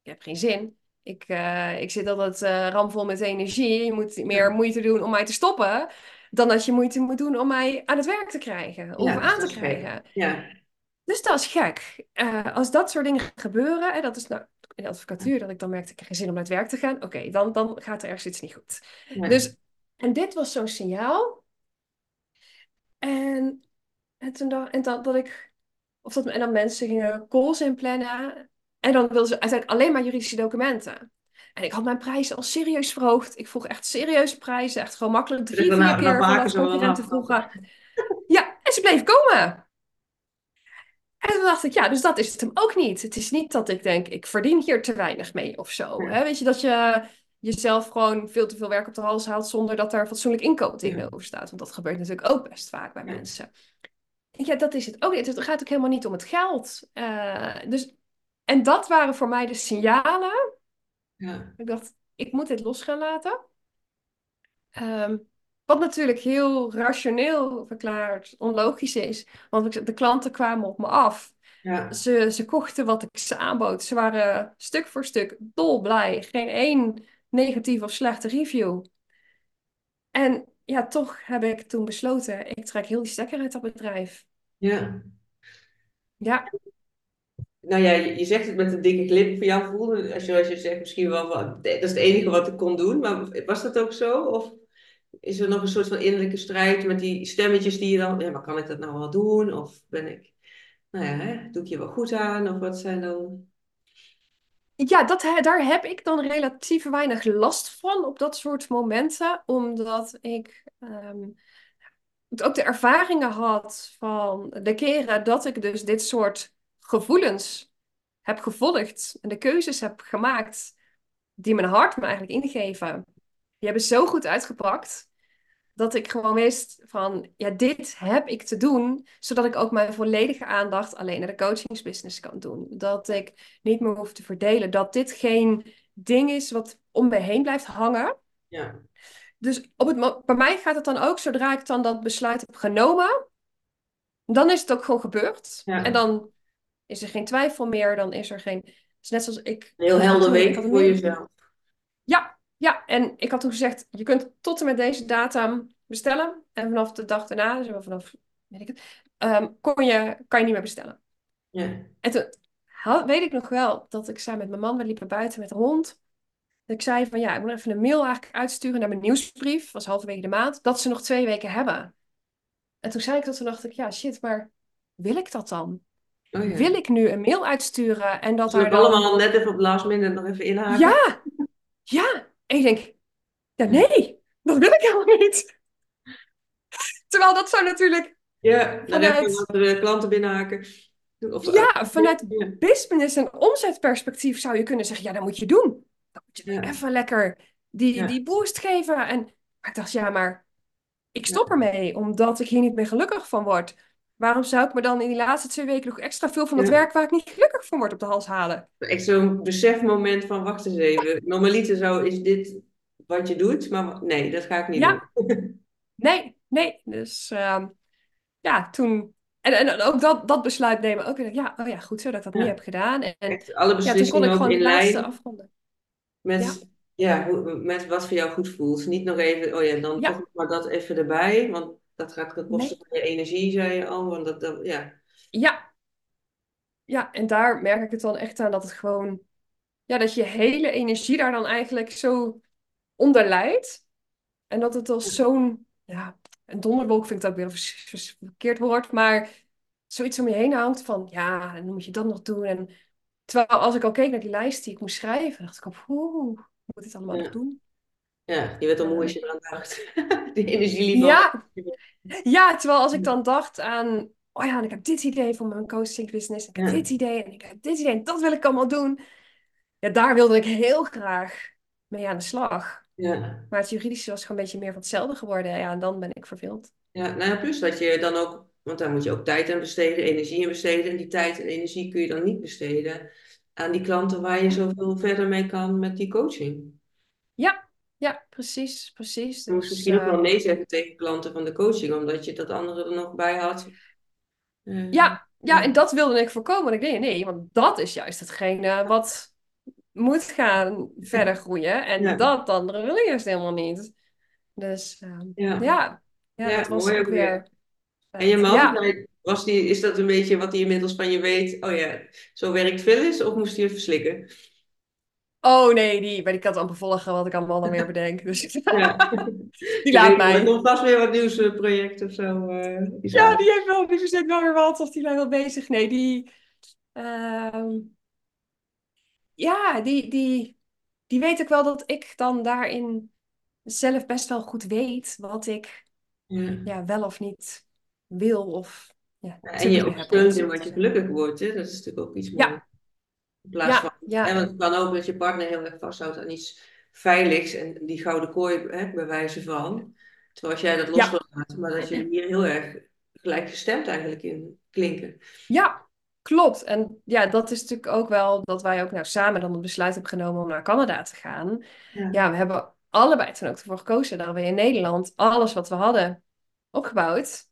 Ik heb geen zin. Ik, eh, ik zit altijd eh ramvol met energie. Je moet meer moeite doen om mij te stoppen, dan dat je moeite moet doen om mij aan het werk te krijgen of ja, aan te krijgen. Ja, Dus dat is gek. Eh, als dat soort dingen gebeuren, en dat is nou in de advocatuur, dat ik dan merkte, ik heb geen zin om naar het werk te gaan. Oké, dan, dan gaat er ergens iets niet goed. ja, Dus, en dit was zo'n signaal. En, en toen dacht en dat, dat ik, of dat, en dan mensen gingen calls inplannen. En dan wilden ze uiteindelijk alleen maar juridische documenten. En ik had mijn prijzen al serieus verhoogd. Ik vroeg echt serieuze prijzen. Echt gewoon makkelijk drie, dan, vier dan keer concurrenten af. vroegen. Ja, en ze bleef komen. En toen dacht ik, ja, dus dat is het hem ook niet. Het is niet dat ik denk, ik verdien hier te weinig mee of zo. Hè? Weet je, dat je jezelf gewoon veel te veel werk op de hals haalt zonder dat daar fatsoenlijk inkomen tegenover staat. Want dat gebeurt natuurlijk ook best vaak bij Ja. mensen. Ja, dat is het ook niet. Het gaat ook helemaal niet om het geld. Eh, dus, en dat waren voor mij de signalen. Ja, Ik dacht, ik moet dit los gaan laten. Ehm, wat natuurlijk heel rationeel verklaard onlogisch is. Want de klanten kwamen op me af. ja, Ze, ze kochten wat ik ze aanbood. Ze waren stuk voor stuk dolblij. Geen één negatief of slechte review. En ja, toch heb ik toen besloten, ik trek heel die stekker uit dat bedrijf. Ja. Ja, Nou ja, je, je zegt het met een dikke glip. Voor jou voelde, als je, als je zegt misschien wel van, dat is het enige wat ik kon doen. Maar was dat ook zo? Of is er nog een soort van innerlijke strijd met die stemmetjes die je dan, ja, maar kan ik dat nou wel doen? Of ben ik, nou ja, hè, doe ik je wel goed aan? Of wat zijn dan... ja dat, daar heb ik dan relatief weinig last van op dat soort momenten. Omdat ik ehm, ook de ervaringen had van de keren dat ik dus dit soort gevoelens heb gevolgd. En de keuzes heb gemaakt die mijn hart me eigenlijk ingeven. Die hebben zo goed uitgepakt. dat ik gewoon wist van, ja, dit heb ik te doen, zodat ik ook mijn volledige aandacht alleen naar de coachingsbusiness kan doen. Dat ik niet meer hoef te verdelen, dat dit geen ding is wat om me heen blijft hangen. Ja, Dus op het, bij mij gaat het dan ook, zodra ik dan dat besluit heb genomen, dan is het ook gewoon gebeurd. Ja. En dan is er geen twijfel meer, dan is er geen... Het is net zoals ik... een heel helder week een voor jezelf. Ja, ja, en ik had toen gezegd, je kunt tot en met deze datum bestellen. En vanaf de dag daarna, dus vanaf, weet ik het, ehm, kon je, kan je niet meer bestellen. Ja, En toen weet ik nog wel dat ik samen met mijn man, we liepen buiten met de hond. Dat ik zei van ja, ik moet even een mail eigenlijk uitsturen naar mijn nieuwsbrief, was halverwege de maand, dat ze nog twee weken hebben. En toen zei ik dat, toen dacht ik, ja shit, maar wil ik dat dan? oh ja. Wil ik nu een mail uitsturen en dat Zullen daar we dan... allemaal net even op last minute nog even inhaken? Ja, ja. En ik denk, ja, nee, dat wil ik helemaal niet. Terwijl dat zou natuurlijk, Ja, dan Vanuit- de klanten binnenhaken. Of, ja, vanuit ja, business en omzetperspectief zou je kunnen zeggen, ja, dat moet je doen. Dan moet je even lekker die, die boost geven. En maar ik dacht, ja, maar ik stop ermee, omdat ik hier niet meer gelukkig van word. Waarom zou ik me dan in die laatste twee weken nog extra veel van dat Ja. werk waar ik niet gelukkig van word op de hals halen? echt zo'n besefmoment van wacht eens even. Normaliter zou is dit wat je doet, maar nee, dat ga ik niet Ja. doen. Nee, nee. Dus ehm, ja, toen. En, en ook dat, dat besluit nemen. Ook weer, ja, oh ja, goed zo dat ik dat Ja. niet heb gedaan. En, Echt alle ja, toen kon beslissingen ik gewoon in laatste lijn afronden. Met, ja. hoe- met wat voor jou goed voelt. Niet nog even, oh ja, dan Ja. toch maar dat even erbij, want dat gaat ten koste Nee. van je energie, zei je al. Want dat, dat, ja. Ja. Ja, en daar merk ik het dan echt aan dat het gewoon. Ja, dat je hele energie daar dan eigenlijk zo onder leidt. En dat het als zo'n. Ja, een donderwolk vind ik ook weer een verkeerd woord. Maar zoiets om je heen hangt van. Ja, en dan moet je dat nog doen. En terwijl als ik al keek naar die lijst die ik moest schrijven, dacht ik op. Oeh, ik moet dit allemaal Ja. nog doen. ja, je werd al moe als je eraan dacht. Die energie. Ja, ja, terwijl als ik dan dacht aan, oh ja, en ik heb dit idee voor mijn coaching business, ik heb Ja. dit idee en ik heb dit idee en dat wil ik allemaal doen. Ja, daar wilde ik heel graag mee aan de slag. Ja. Maar het juridische was gewoon een beetje meer van hetzelfde geworden. Ja, en dan ben ik verveeld. Ja, nou ja, plus dat je dan ook, want daar moet je ook tijd aan besteden, energie aan besteden. En die tijd en energie kun je dan niet besteden aan die klanten waar je zoveel verder mee kan met die coaching. Ja, ja, precies, precies. Je moest Dus, misschien ook wel ehm, nee zeggen tegen klanten van de coaching, omdat je dat andere er nog bij had. Eh, ja, ja, en dat wilde ik voorkomen. En ik denk, nee, want dat is juist hetgene wat moet gaan verder groeien. En Ja. dat andere wil ik juist helemaal niet. Dus ehm, ja. ja, ja, Ja, dat was ook ook weer. weer. En je man, was die, is dat een beetje wat hij inmiddels van je weet? Oh ja, zo werkt Phyllis, of moest hij het verslikken? Oh nee, die ben ik kan het amper volgen wat ik allemaal dan weer bedenk. Dus Ja. die laat mij. komt vast weer wat nieuwsproject of zo. eh, die Ja, die heeft wel, die verzet wel weer wat of die lijkt wel bezig. Nee, die. ehm, ja, die, die. die weet ook wel dat ik dan daarin zelf best wel goed weet wat ik Ja. ja, wel of niet wil of ja, En je steunt in wat je gelukkig wordt, hè? Dat is natuurlijk ook iets moois. Ja, In plaats van, ja, ja, want het kan ook dat je partner heel erg vasthoudt aan iets veiligs en die gouden kooi, hè, bij wijze van. Terwijl als jij dat los wil laten, maar dat je hier heel erg gelijkgestemd eigenlijk in klinken. ja, klopt. En ja, dat is natuurlijk ook wel dat wij ook nou samen dan het besluit hebben genomen om naar Canada te gaan. Ja. Ja, we hebben allebei toen ook ervoor gekozen dat we in Nederland alles wat we hadden opgebouwd,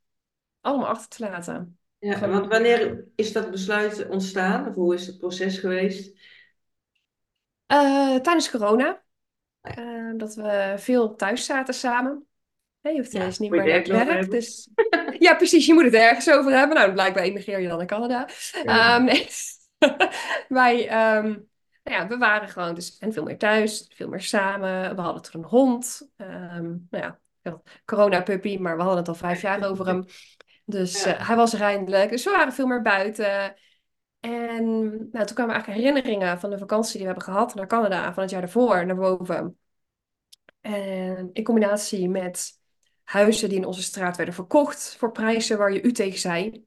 allemaal achter te laten. Ja, want wanneer is dat besluit ontstaan? Of hoe is het proces geweest? eh, tijdens corona, Nou eh, dat we veel thuis zaten samen. Hè, je hoeft Ja, ineens niet meer naar het werk. Dus ja, precies, je moet het ergens over hebben. Nou, blijkbaar emigreer je dan in Canada. Ja. Ehm, nee. Wij, ehm, nou ja, we waren gewoon dus en veel meer thuis, veel meer samen. We hadden toen een hond. Ehm, nou ja, corona-puppy, maar we hadden het al vijf jaar over hem. Dus Ja. eh, hij was er eindelijk. Dus we waren veel meer buiten. En nou, toen kwamen eigenlijk herinneringen van de vakantie die we hebben gehad naar Canada van het jaar daarvoor naar boven. En in combinatie met huizen die in onze straat werden verkocht voor prijzen waar je u tegen zei.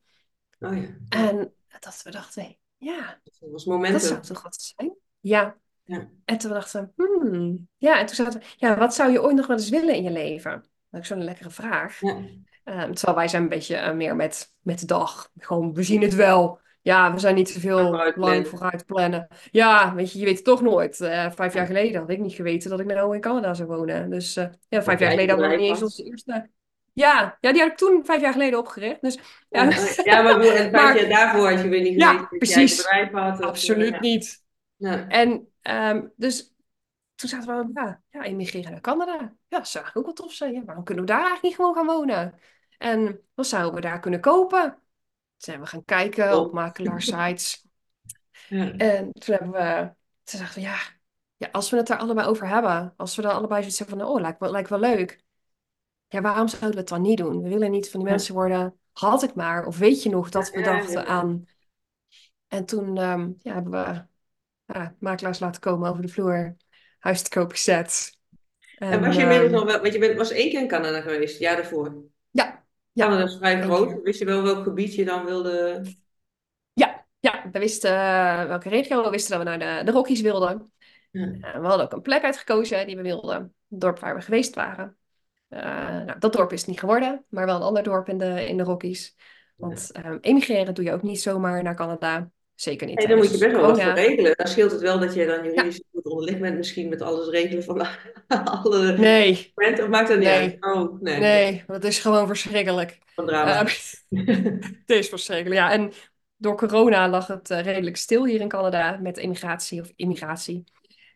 Oh ja. En dat we dachten, ja, dat was dat momentum. zou toch wat zijn? Ja. Ja. En toen dachten we, hmm. Ja, en toen zaten we, ja, wat zou je ooit nog wel eens willen in je leven? Dat is zo'n lekkere vraag. Ja. Ehm, terwijl wij zijn een beetje eh, meer met, met de dag. Gewoon, we zien het wel. Ja, we zijn niet te Maar veel vooruit lang plannen. vooruit plannen. Ja, weet je, je weet het toch nooit. Eh, vijf jaar geleden had ik niet geweten dat ik nou in Canada zou wonen. Dus ja, vijf Dat jaar jij geleden hadden we niet eens onze eerste... Ja, ja, die had ik toen vijf jaar geleden opgericht. Dus ja, Ja, ja. Ja, maar ik bedoel, en vijf Maar- jaar daarvoor had je weer niet Ja, geweten dat jij een precies. bedrijf had. Of, absoluut niet. ja. En ehm, dus toen zaten we, ja, ja, emigreren naar Canada. Ja, dat zou eigenlijk ook wel tof zijn. Ja, waarom kunnen we daar eigenlijk niet gewoon gaan wonen? En wat zouden we daar kunnen kopen? Toen zijn we gaan kijken op makelaarsites. Ja. En toen hebben we, toen dachten we, ja, ja, als we het daar allebei over hebben, als we dan allebei zoiets hebben van, oh, lijkt wel, lijkt wel leuk. Ja, waarom zouden we het dan niet doen? We willen niet van die mensen worden, had ik maar, of weet je nog dat we dachten aan. En toen ehm, ja, hebben we ja, makelaars laten komen over de vloer, huis te koop gezet. En was je inmiddels ehm, nog wel, want je bent, was één keer in Canada geweest, jaar daarvoor. ja, ja, Canada is vrij groot. Wist je wel welk gebied je dan wilde? ja, ja, we wisten eh, welke regio, we wisten dat we naar de, de Rockies wilden. Ja. Eh, we hadden ook een plek uitgekozen die we wilden, een dorp waar we geweest waren. Eh, nou, dat dorp is het niet geworden, maar wel een ander dorp in de, in de Rockies. Want ehm, emigreren doe je ook niet zomaar naar Canada. Zeker niet Hey, dan moet je tijdens best wel wat voor regelen. Dan scheelt het wel dat je dan Ja, juridisch goed onderlegd bent, misschien met alles regelen van alle nee. Of maakt dat niet uit? nee, Oh, nee, nee, dat is gewoon verschrikkelijk. Eh, het is verschrikkelijk, ja. En door corona lag het eh, redelijk stil hier in Canada met immigratie of immigratie.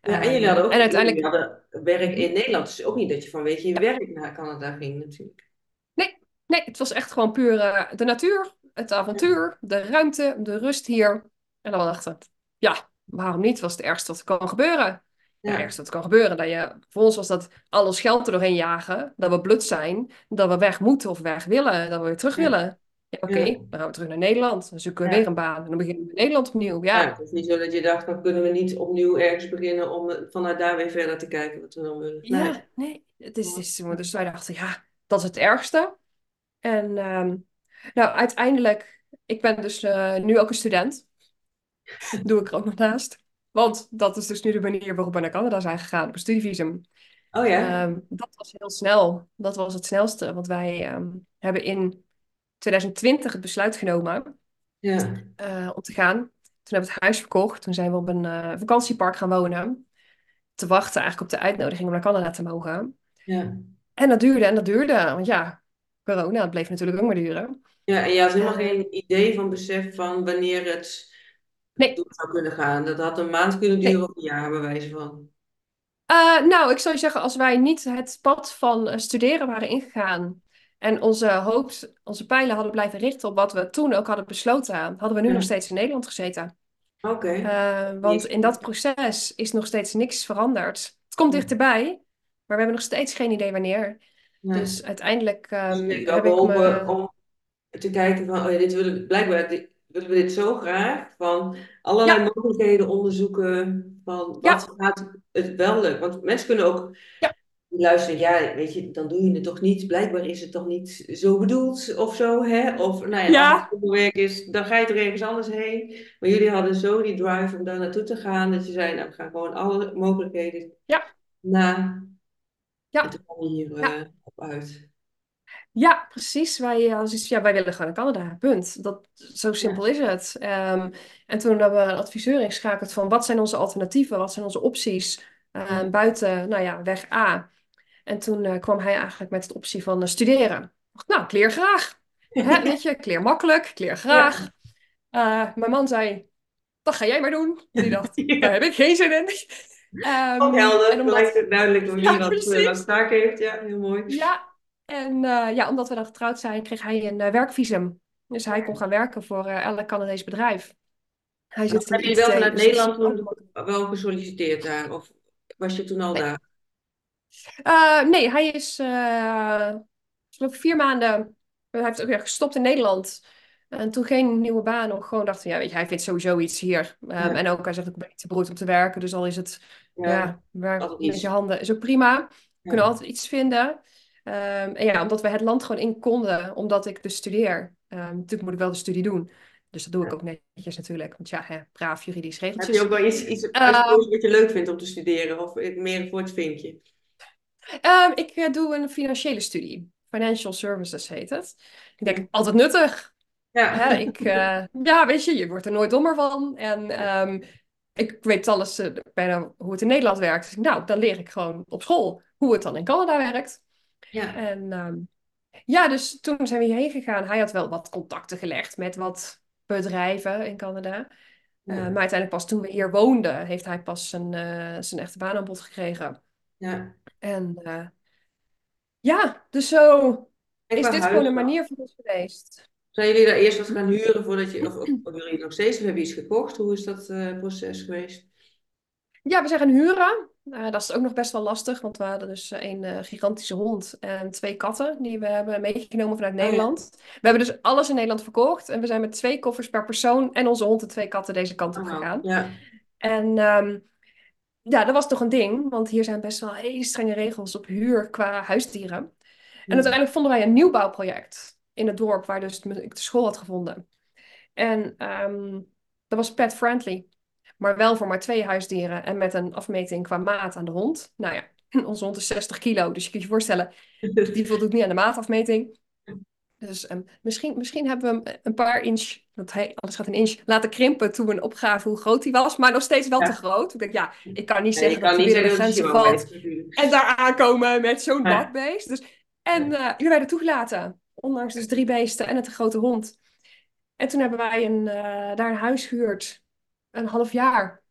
Ja, en jullie Ehm, hadden ook en jullie uiteindelijk, hadden werk in Nederland. Dus ook niet dat je vanwege je ja, werk naar Canada ging natuurlijk. nee, nee, het was echt gewoon puur eh, de natuur, het Ja, avontuur, de ruimte, de rust hier. En dan dachten we, ja, waarom niet? Was het ergste wat er kan gebeuren. Ja, het ergste wat kan gebeuren. Dat je, voor ons was dat alles geld er doorheen jagen, dat we blut zijn, dat we weg moeten of weg willen, dat we weer terug ja, willen. Ja, oké, dan gaan we terug naar Nederland. Dan zoeken we weer een baan en dan beginnen we in Nederland opnieuw. Ja, het is niet zo dat je dacht, van kunnen we niet opnieuw ergens beginnen om vanuit daar weer verder te kijken wat we dan willen. Nee. ja, nee. Het is, het is, dus wij dachten, ja, dat is het ergste. En ehm, nou, uiteindelijk, ik ben dus eh, nu ook een student. Doe ik er ook nog naast. Want dat is dus nu de manier waarop we naar Canada zijn gegaan, op een studievisum. Oh ja? Ehm, dat was heel snel. Dat was het snelste. Want wij ehm, hebben in 2020 het besluit genomen Ja, eh, om te gaan. Toen hebben we het huis verkocht. Toen zijn we op een eh, vakantiepark gaan wonen. Te wachten eigenlijk op de uitnodiging om naar Canada te mogen. ja. En dat duurde en dat duurde. Want ja, corona, dat bleef natuurlijk ook maar duren. Ja, en je had helemaal Eh, geen idee van besef van wanneer het nee, door zou kunnen gaan. Dat had een maand kunnen nee. duren of een jaar, bij wijze van. Eh, nou, ik zou je zeggen, als wij niet het pad van eh, studeren waren ingegaan en onze hoop, onze pijlen hadden blijven richten op wat we toen ook hadden besloten, hadden we nu nog steeds in Nederland gezeten. oké. Eh, want in dat proces is nog steeds niks veranderd. Het komt dichterbij, maar we hebben nog steeds geen idee wanneer. nee. Dus uiteindelijk Dus ehm, heeft jou heb ik me. om te kijken van, oh ja, dit willen we, blijkbaar, willen we dit zo graag. Van allerlei Ja, mogelijkheden onderzoeken. Van wat ja, gaat het wel leuk. Want mensen kunnen ook ja, luisteren. Ja, weet je, dan doe je het toch niet. Blijkbaar is het toch niet zo bedoeld of zo. Hè? Of nou ja, als het werk is, dan ga je er ergens anders heen. Maar jullie hadden zo die drive om daar naartoe te gaan. Dat je zei, nou, we gaan gewoon alle mogelijkheden ja, na. En ja, toen hier eh, op uit. Ja, precies. Wij, eh, als iets, ja, wij willen gewoon naar Canada. Punt. Dat, zo Ja. simpel is het. Ehm, en toen hebben we een adviseur ingeschakeld van wat zijn onze alternatieven, wat zijn onze opties Ja. eh, buiten, nou ja, weg A. En toen eh, kwam hij eigenlijk met de optie van eh, studeren. Dacht, nou, ik leer graag. Hè, weet je, ik leer makkelijk, ik leer Ja. graag. Mijn man zei, dat ga jij maar doen. Die dacht, daar Ja. heb ik geen zin in. Ook Ehm, helder, en omdat, duidelijk wie ja, wat, eh, wat precies. taak heeft. Ja, heel mooi. Ja, en eh, ja, omdat we dan getrouwd zijn, kreeg hij een eh, werkvisum. Dus hij kon gaan werken voor eh, elk Canadees bedrijf. Hij zit heb je wel vanuit dus Nederland toen wel gesolliciteerd daar? Of was je toen al Nee, daar? Nee hij is uh, geloof vier maanden. Hij heeft ook weer gestopt in Nederland. En toen geen nieuwe baan nog. Gewoon dacht ja, weet je, hij vindt sowieso iets hier. Um, Ja, en ook, hij zegt, ik ben niet te beroerd om te werken. Dus al is het, ja, met je handen is ook prima. We kunnen altijd iets vinden. Um, en ja, omdat we het land gewoon in konden, omdat ik dus studeer. Um, natuurlijk moet ik wel de studie doen. Dus dat doe ik ook netjes natuurlijk. Want ja, hè, braaf juridisch Heb je regeltjes. ook wel iets, iets Uh, uitgekozen wat je leuk vindt om te studeren? Of meer voor het vinkje? um, ik uh, doe een financiële studie. Financial Services heet het. Ik denk, altijd nuttig. ja, Hè, ik, uh, ja, weet je, je wordt er nooit dommer van. En um, ik weet alles uh, bijna hoe het in Nederland werkt. Dus, nou, dan leer ik gewoon op school hoe het dan in Canada werkt. Ja, En um, ja, dus toen zijn we hierheen gegaan. Hij had wel wat contacten gelegd met wat bedrijven in Canada. Uh, ja, maar uiteindelijk pas toen we hier woonden, heeft hij pas zijn, uh, zijn echte baanaanbod gekregen. ja. En uh, ja, dus zo is dit gewoon een manier voor ons geweest. Zijn jullie daar eerst wat gaan huren voordat je, of, of, of jullie nog steeds, of hebben iets gekocht? Hoe is dat proces geweest? Ja, we zijn gaan huren. Uh, dat is ook nog best wel lastig, want we hadden dus een uh, gigantische hond en twee katten die we hebben meegenomen vanuit Oh ja. Nederland. We hebben dus alles in Nederland verkocht en we zijn met twee koffers per persoon en onze hond en twee katten deze kant op Oh, gegaan. ja, En um, ja, dat was toch een ding, want hier zijn best wel hele strenge regels op huur qua huisdieren. En ja, uiteindelijk vonden wij een nieuwbouwproject in het dorp waar dus ik de school had gevonden. En um, dat was pet friendly. Maar wel voor maar twee huisdieren en met een afmeting qua maat aan de hond. Nou ja, onze hond is 60 kilo, dus je kunt je voorstellen, die voldoet niet aan de maatafmeting. Dus um, misschien, misschien hebben we hem een paar inch, want hij, alles gaat een inch, laten krimpen toen we een opgaven hoe groot hij was. Maar nog steeds wel ja. te groot. Ik denk, ja, ik kan niet zeggen dat hij binnen de grenzen valt. En daar aankomen met zo'n Ja, bakbeest. Dus, en uh, jullie werden toegelaten. Ondanks dus drie beesten en het grote hond. En toen hebben wij een, uh, daar een huis gehuurd. Een half jaar.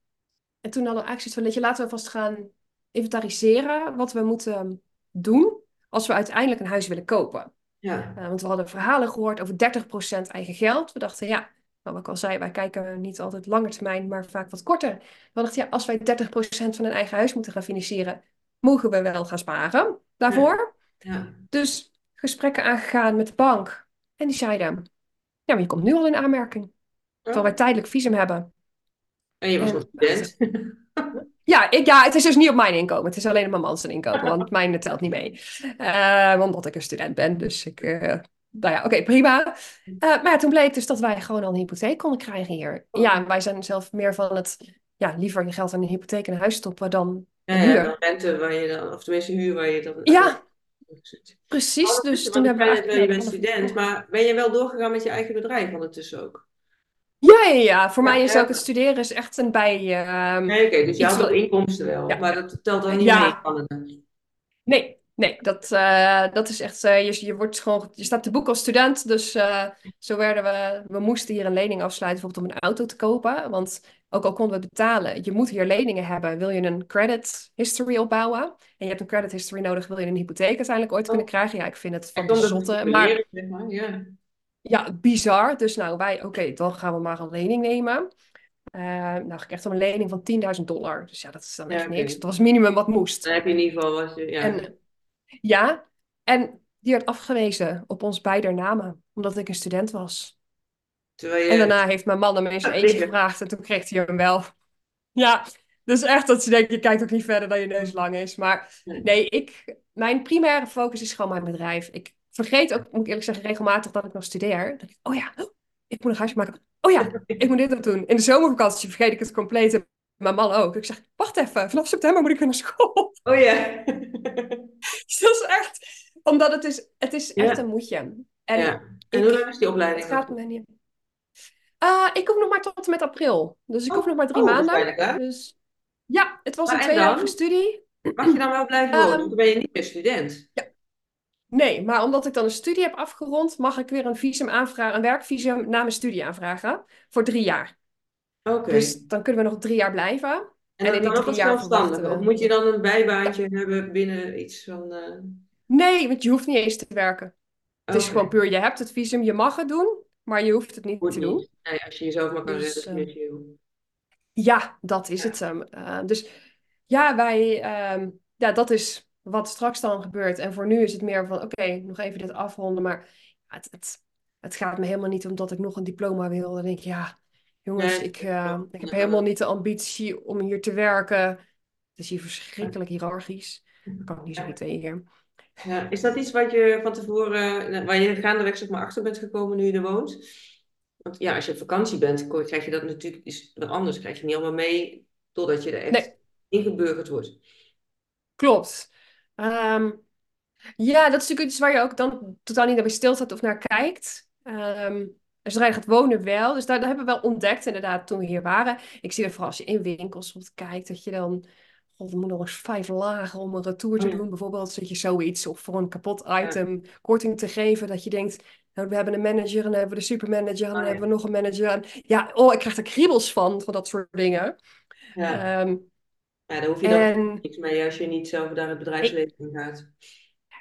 En toen hadden we eigenlijk zoiets van, weet je, laten we vast gaan inventariseren wat we moeten doen als we uiteindelijk een huis willen kopen. ja, Uh, want we hadden verhalen gehoord over 30% eigen geld. We dachten, ja, nou, wat ik al zei, wij kijken niet altijd langer termijn, maar vaak wat korter. We dachten, ja, als wij 30% van een eigen huis moeten gaan financieren, mogen we wel gaan sparen daarvoor. ja, ja. Dus gesprekken aangegaan met de bank. En die zeiden, ja, maar je komt nu al in aanmerking. Terwijl wij Oh, tijdelijk visum hebben. En je was nog student. ja, ik, ja, het is dus niet op mijn inkomen. Het is alleen op mijn man zijn inkomen, want mijn telt niet mee. Uh, omdat ik een student ben. Dus ik, uh, nou ja, oké, okay, prima. Uh, maar ja, toen bleek dus dat wij gewoon al een hypotheek konden krijgen hier. Oh. Ja, wij zijn zelf meer van het, ja, liever je geld aan een hypotheek in een huis stoppen dan Ja, een ja, huur. dan rente waar je dan, of tenminste huur waar je dan Ja, precies. Dus toen hebben we je bent student, maar ben je wel doorgegaan met je eigen bedrijf ondertussen ook? Ja, ja, ja. Voor Ja, mij is ja. ook het studeren is echt een bij... Um, Nee, oké, dus je had wel inkomsten wel, maar dat telt dan niet mee in Canada. Nee, nee, dat, uh, dat is echt, uh, je, je, wordt gewoon, je staat te boek als student, dus uh, zo werden we, we moesten hier een lening afsluiten bijvoorbeeld om een auto te kopen, want ook al konden we betalen, je moet hier leningen hebben, wil je een credit history opbouwen en je hebt een credit history nodig, wil je een hypotheek uiteindelijk ooit kunnen Oh, krijgen, ja, ik vind het van de zotte, maar, ja. Ja, bizar, dus nou wij, oké, okay, dan gaan we maar een lening nemen. Uh, nou, ik kreeg dan een lening van 10.000 dollar. Dus ja, dat is dan Ja, echt niks. Dat was het minimum wat moest. Dan heb je in ieder geval wat je, ja. En ja, en die werd afgewezen op ons beider namen, omdat ik een student was. Terwijl En daarna heeft mijn man hem in zijn gaat eentje gevraagd en toen kreeg hij hem wel. Ja, dus echt dat je denkt, je kijkt ook niet verder dan je neus lang is. Maar Nee. nee, ik, mijn primaire focus is gewoon mijn bedrijf. Ik vergeet ook, moet ik eerlijk zeggen, regelmatig dat ik nog studeer. Dan ik, oh ja, ik moet een huisje maken. Oh ja, ik moet dit nog doen. In de zomervakantie vergeet ik het compleet. En Mijn man ook. Ik zeg, wacht even, vanaf september moet ik weer naar school. Oh ja. Dus dat is echt, omdat het is, het is echt Ja. een moedje. En Ja. En hoe lang is die opleiding? het gaat me niet. Eh, ik hoef nog maar tot en met april. Dus ik hoef Oh, nog maar drie oh, maanden. Dus ja, het was Maar een en tweejarige studie. Mag je dan wel blijven wonen? Ehm, Want dan ben je niet meer student. Nee, maar omdat ik dan een studie heb afgerond, mag ik weer een visum aanvragen, een werkvisum na mijn studie aanvragen. Voor drie jaar. Oké. Dus dan kunnen we nog drie jaar blijven. En en dat in die drie jaar verwachten Of moet je dan een bijbaantje hebben binnen iets van... eh, Nee, want je hoeft niet eens te werken. Het is gewoon puur, je hebt het visum, je mag het doen, maar je hoeft het niet te doen. Nee, als je jezelf maar kan Dus, redden eh. Ja, dat is Ja. het hem. Eh, dus ja, wij, ehm, ja, dat is wat straks dan gebeurt. En voor nu is het meer van, oké, nog even dit afronden. Maar het, het, het gaat me helemaal niet omdat ik nog een diploma wil. Dan denk ik, ja, jongens, Nee, ik, eh, ik heb helemaal niet de ambitie om hier te werken. Het is hier verschrikkelijk hiërarchisch. Daar kan ik niet zo goed tegen. Ja, is dat iets wat je van tevoren, nou, waar je gaandeweg zeg maar achter bent gekomen nu je er woont? Want ja, als je op vakantie bent, krijg je dat natuurlijk is wel anders. Krijg je niet allemaal mee totdat je er echt Nee. ingeburgerd wordt. Klopt. Ehm, ja, dat is natuurlijk iets waar je ook dan totaal niet naar bij stilstaat of naar kijkt. Ehm en zodra je gaat wonen wel. Dus daar, daar hebben we wel ontdekt inderdaad toen we hier waren. Ik zie dat vooral als je in winkels wat kijkt, dat je dan... God, er moet nog eens vijf lagen om een retour te ja. doen. Bijvoorbeeld zet je zoiets of voor een kapot item korting te geven. Dat je denkt, nou, we hebben een manager en dan hebben we de supermanager en dan Oh hebben we nog een manager. En ja, oh, ik krijg er kriebels van, van dat soort dingen. Ja, Ehm, ja daar hoef je dan niks mee als je niet zelf daar het bedrijfsleven in gaat.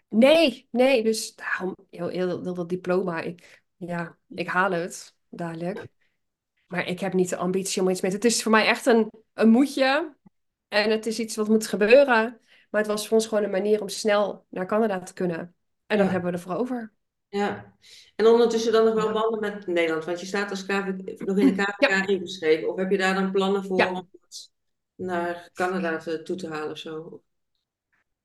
Nee, nee, dus daarom heel, heel, heel dat diploma. Ik, ja, ik haal het dadelijk. Maar ik heb niet de ambitie om iets mee te... Het is voor mij echt een, een moedje. En het is iets wat moet gebeuren. Maar het was voor ons gewoon een manier om snel naar Canada te kunnen. En Ja. hebben we ervoor over. Ja, en ondertussen dan nog wel banden met Nederland, want je staat als KV, nog in de KVK ingeschreven. Of heb je daar dan plannen voor Ja. om het naar Canada te, toe te halen of zo?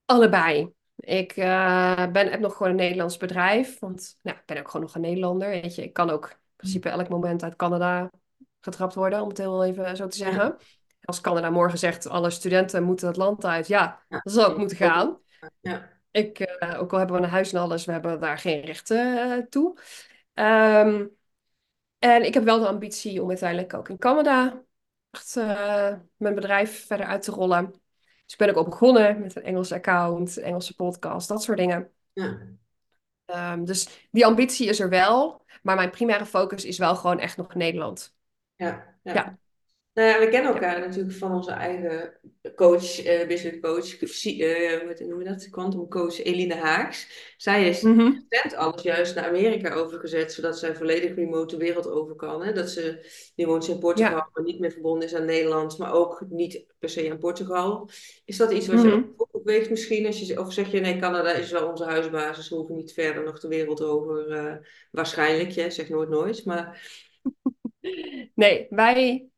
Allebei. Ik eh, ben, heb nog gewoon een Nederlands bedrijf. Want nou, ik ben ook gewoon nog een Nederlander. Weet je. Ik kan ook in principe elk moment uit Canada getrapt worden, om het heel even zo te zeggen. Als Canada morgen zegt, alle studenten moeten het land uit. Ja, Ja. dat zal ook moeten gaan. Ja, Ik, eh, ook al hebben we een huis en alles, we hebben daar geen rechten eh, toe. Ehm, en ik heb wel de ambitie om uiteindelijk ook in Canada echt, eh, mijn bedrijf verder uit te rollen. Dus ik ben ook al begonnen met een Engelse account, Engelse podcast, dat soort dingen. ja, Ehm, dus die ambitie is er wel, maar mijn primaire focus is wel gewoon echt nog Nederland. ja, ja. Ja. Nou ja, we kennen elkaar natuurlijk van onze eigen coach, eh, business coach, eh, hoe noem je dat? Quantum coach Eline Haaks. Zij is recent alles juist naar Amerika overgezet, zodat zij volledig remote de wereld over kan. Hè? Dat ze, nu woont ze in Portugal, Ja. maar niet meer verbonden is aan Nederland, maar ook niet per se aan Portugal. Is dat iets wat je Mhm. ook opweegt misschien? Als je, of zeg je, nee, Canada is wel onze huisbasis, we hoeven niet verder nog de wereld over. eh, waarschijnlijk, je zeg nooit nooit, maar Nee, wij,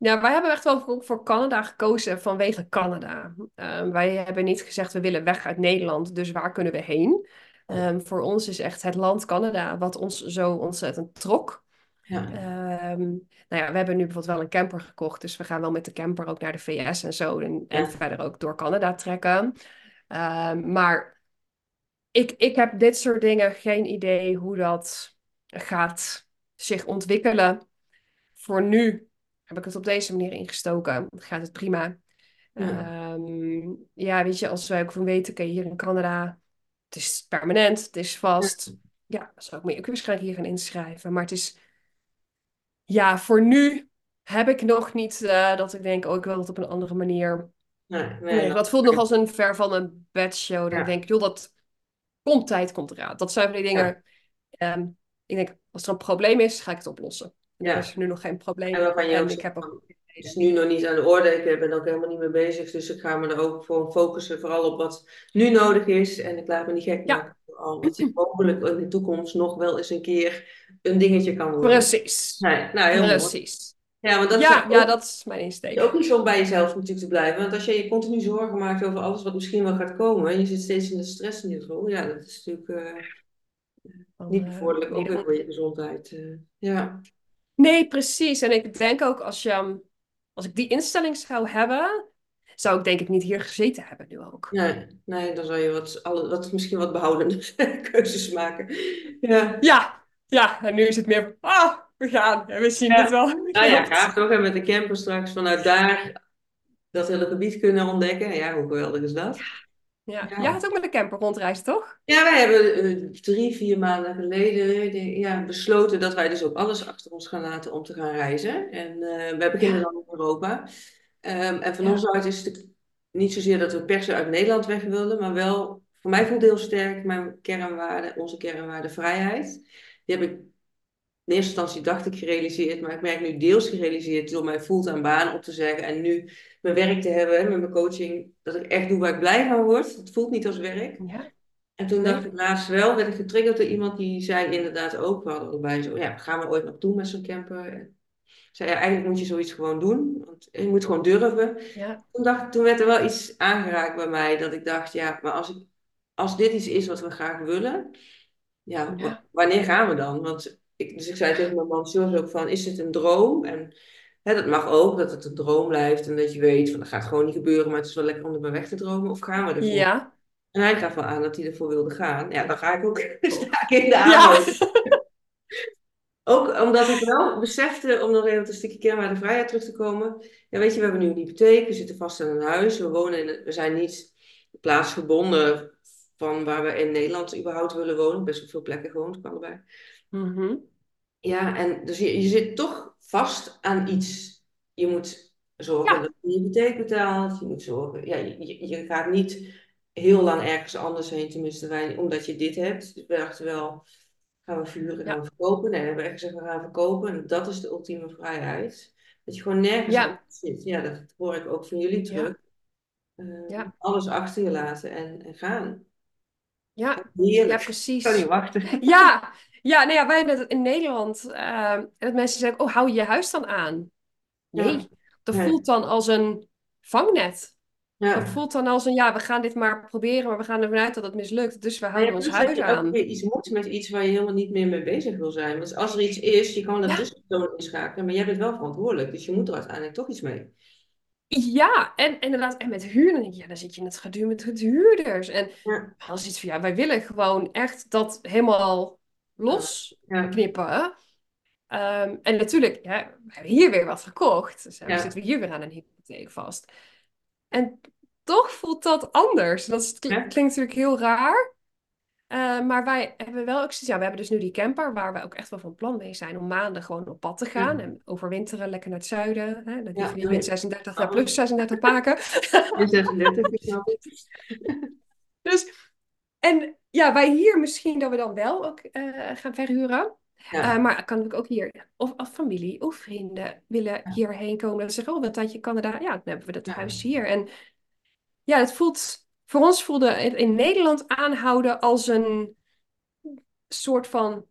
ja, wij hebben echt wel voor, Canada gekozen vanwege Canada. Ehm, wij hebben niet gezegd we willen weg uit Nederland, dus waar kunnen we heen? Ehm, voor ons is echt het land Canada wat ons zo ontzettend trok. ja, Ehm, nou ja, we hebben nu bijvoorbeeld wel een camper gekocht, dus we gaan wel met de camper ook naar de VS en zo en, en verder ook door Canada trekken. Maar ik, ik heb dit soort dingen geen idee hoe dat gaat zich ontwikkelen. Voor nu heb ik het op deze manier ingestoken. Gaat het prima. Ja. Ehm, ja, weet je, als wij ook van weten, oké, hier in Canada, het is permanent, het is vast. Ja, dan zou ik me ook waarschijnlijk hier gaan inschrijven. Maar het is, ja, voor nu heb ik nog niet eh, dat ik denk, oh, ik wil het op een andere manier. nee, nee, Nee, dat voelt nog als een ver van een bedshow. Dan Ja. denk ik, joh, dat komt tijd, komt eraan. Dat zijn van die dingen. ehm, ik denk, als er een probleem is, ga ik het oplossen. Ja. er is nu nog geen probleem. En waarvan je En ik heb ook... Het is nu nog niet aan de orde. Ik ben ook helemaal niet mee bezig. Dus ik ga me er ook voor focussen. Vooral op wat nu nodig is. En ik laat me niet gek Ja. maken al dat het mogelijk in de toekomst nog wel eens een keer een dingetje kan worden. Precies. Nee, nou, heel mooi. Precies. Ja, want dat is Ja, ook, ja, dat is mijn is insteek. ook niet zo bij jezelf natuurlijk te blijven. Want als je je continu zorgen maakt over alles wat misschien wel gaat komen, en je zit steeds in de stressniveau, ja, dat is natuurlijk eh, niet eh, bevorderlijk, ook weer voor je gezondheid. eh. ja. Nee, precies. En ik denk ook als je, als ik die instelling zou hebben, zou ik denk ik niet hier gezeten hebben nu ook. Nee, nee, dan zou je wat, alle, wat, misschien wat behoudende keuzes maken. Ja. Ja, ja. En nu is het meer ah, we gaan. En we zien Ja. het wel. Nou ja, gaaf toch? En met de camper straks vanuit daar dat hele gebied kunnen ontdekken. Ja, hoe geweldig is dat? Ja. Ja. Jij gaat ook met de camper rondreizen, toch? Ja, wij hebben eh, drie, vier maanden geleden ja, besloten dat wij dus ook alles achter ons gaan laten om te gaan reizen. En eh wij beginnen dan in Europa. Ehm, en van Ja. ons uit is het niet zozeer dat we per se uit Nederland weg wilden, maar wel, voor mij voelt heel sterk mijn kernwaarde, onze kernwaarde vrijheid. Die heb ik in eerste instantie dacht ik gerealiseerd, maar ik merk nu deels gerealiseerd door mijn fulltime baan op te zeggen en nu mijn werk te hebben met mijn coaching, dat ik echt doe waar ik blij van word. Het voelt niet als werk. Ja. En toen dacht ik laatst wel, werd ik getriggerd door iemand die zei inderdaad ook, we hadden allebei zo, ja, gaan we ooit nog doen met zo'n camper? En zei, ja, eigenlijk moet je zoiets gewoon doen, want je moet gewoon durven. Ja. Toen, dacht, toen werd er wel iets aangeraakt bij mij, dat ik dacht, ja, maar als, ik, als dit iets is wat we graag willen, ja, Ja. wa- wanneer gaan we dan? Want ik, dus ik zei tegen mijn man George ook van, is dit een droom? En hè, dat mag ook, dat het een droom blijft en dat je weet van, dat gaat gewoon niet gebeuren, maar het is wel lekker om erbij weg te dromen. Of gaan we ervoor? Ja. En hij gaf wel aan dat hij ervoor wilde gaan. Ja, dan ga ik ook sta ik in de Ja. aanloop. Ook omdat ik wel besefte, om nog even een stukje kernwaarde vrijheid terug te komen. Ja, weet je, we hebben nu een hypotheek, we zitten vast in een huis, we wonen in, we zijn niet plaatsgebonden van waar we in Nederland überhaupt willen wonen. Best wel veel plekken gewoond, kan erbij. Mhm. Ja, en dus je, je zit toch vast aan iets. Je moet zorgen Ja. dat je je hypotheek betaalt. Je moet zorgen, ja, je, je- gaat niet heel lang ergens anders heen, tenminste wij, omdat je dit hebt. Dus we dachten wel, gaan we verhuren, gaan Ja. we verkopen? Nee, we hebben echt gezegd, we gaan verkopen. En dat is de ultieme vrijheid. Dat je gewoon nergens Ja. zit. Ja, dat hoor ik ook van jullie Ja. terug. Eh, Ja. Alles achter je laten en, en gaan. Ja. Heerlijk. Ja, Ik precies. kan niet wachten. Ja, ja, nee, ja, wij hebben het in Nederland. eh, en dat mensen zeggen, oh, hou je je huis dan aan? Nee, Ja. dat Nee. voelt dan als een vangnet. Ja. Dat voelt dan als een, ja, we gaan dit maar proberen, maar we gaan ervan uit dat het mislukt. Dus we houden ja, ons huis je ook aan. weer iets moet met iets waar je helemaal niet meer mee bezig wil zijn. Want als er iets is, je kan dat tussenpersoon inschakelen, maar jij bent wel verantwoordelijk. Dus je moet er uiteindelijk toch iets mee. Ja, en inderdaad, en met huur, dan denk je, ja, dan zit je in het geduw met het huurders. En als iets van, ja, wij willen gewoon echt dat helemaal los Ja. knippen. Ehm, en natuurlijk, ja, we hebben hier weer wat gekocht. Dus Ja. zitten we hier weer aan een hypotheek vast. En toch voelt dat anders. Dat is- klinkt natuurlijk heel raar. Eh, maar wij hebben wel ook ja, we hebben dus nu die camper waar we ook echt wel van plan mee zijn om maanden gewoon op pad te gaan Ja. en overwinteren lekker naar het zuiden. Hè, dat Ja, die niet nee. min 36 naar plus 36 paken. In 36, ik snap het. Dus, en ja, wij hier misschien dat we dan wel ook eh, gaan verhuren. Ja. Eh, maar kan ik ook hier, of, of familie of vrienden willen hierheen komen. Dat ze zeggen, oh, wat tijdje Canada. Ja, dan hebben we dat Ja. huis hier. En ja, het voelt, voor ons voelde het in Nederland aanhouden als een soort van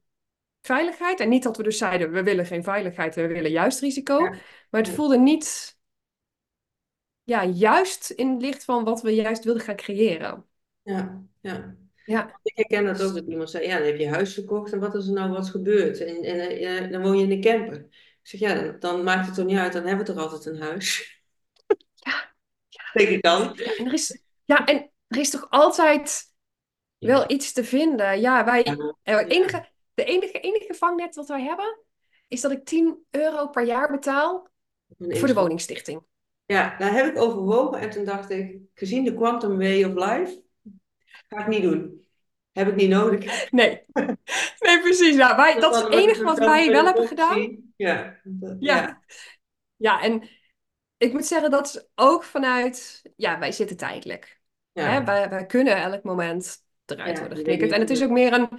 veiligheid. En niet dat we dus zeiden, we willen geen veiligheid, we willen juist risico. Maar het voelde niet, ja, juist in het licht van wat we juist wilden gaan creëren. Ja, ja. Ja, Ik herken dat ook, dat iemand zei, ja, dan heb je huis verkocht en wat is er nou wat gebeurd? En, en eh, dan woon je in een camper. Ik zeg, ja, dan, dan maakt het toch niet uit, dan hebben we toch altijd een huis? Ja. Denk ik dan. Ja, en er is, ja, en er is toch altijd wel iets te vinden. Ja, wij, eh, het enige, de enige, enige vangnet wat wij hebben, is dat ik 10 euro per jaar betaal voor de woningstichting. Ja, daar heb ik overwogen en toen dacht ik, gezien de quantum way of life, ga ik niet doen. Heb ik niet nodig. Nee, nee, precies. Ja, wij, dat is het enige wat wij wel hebben gedaan. Ja, Ja. ja. Ja, en ik moet zeggen, dat is ook vanuit, ja, wij zitten tijdelijk. ja. Hè? Wij, wij kunnen elk moment eruit Ja, worden geknikkerd. En het is ook meer een,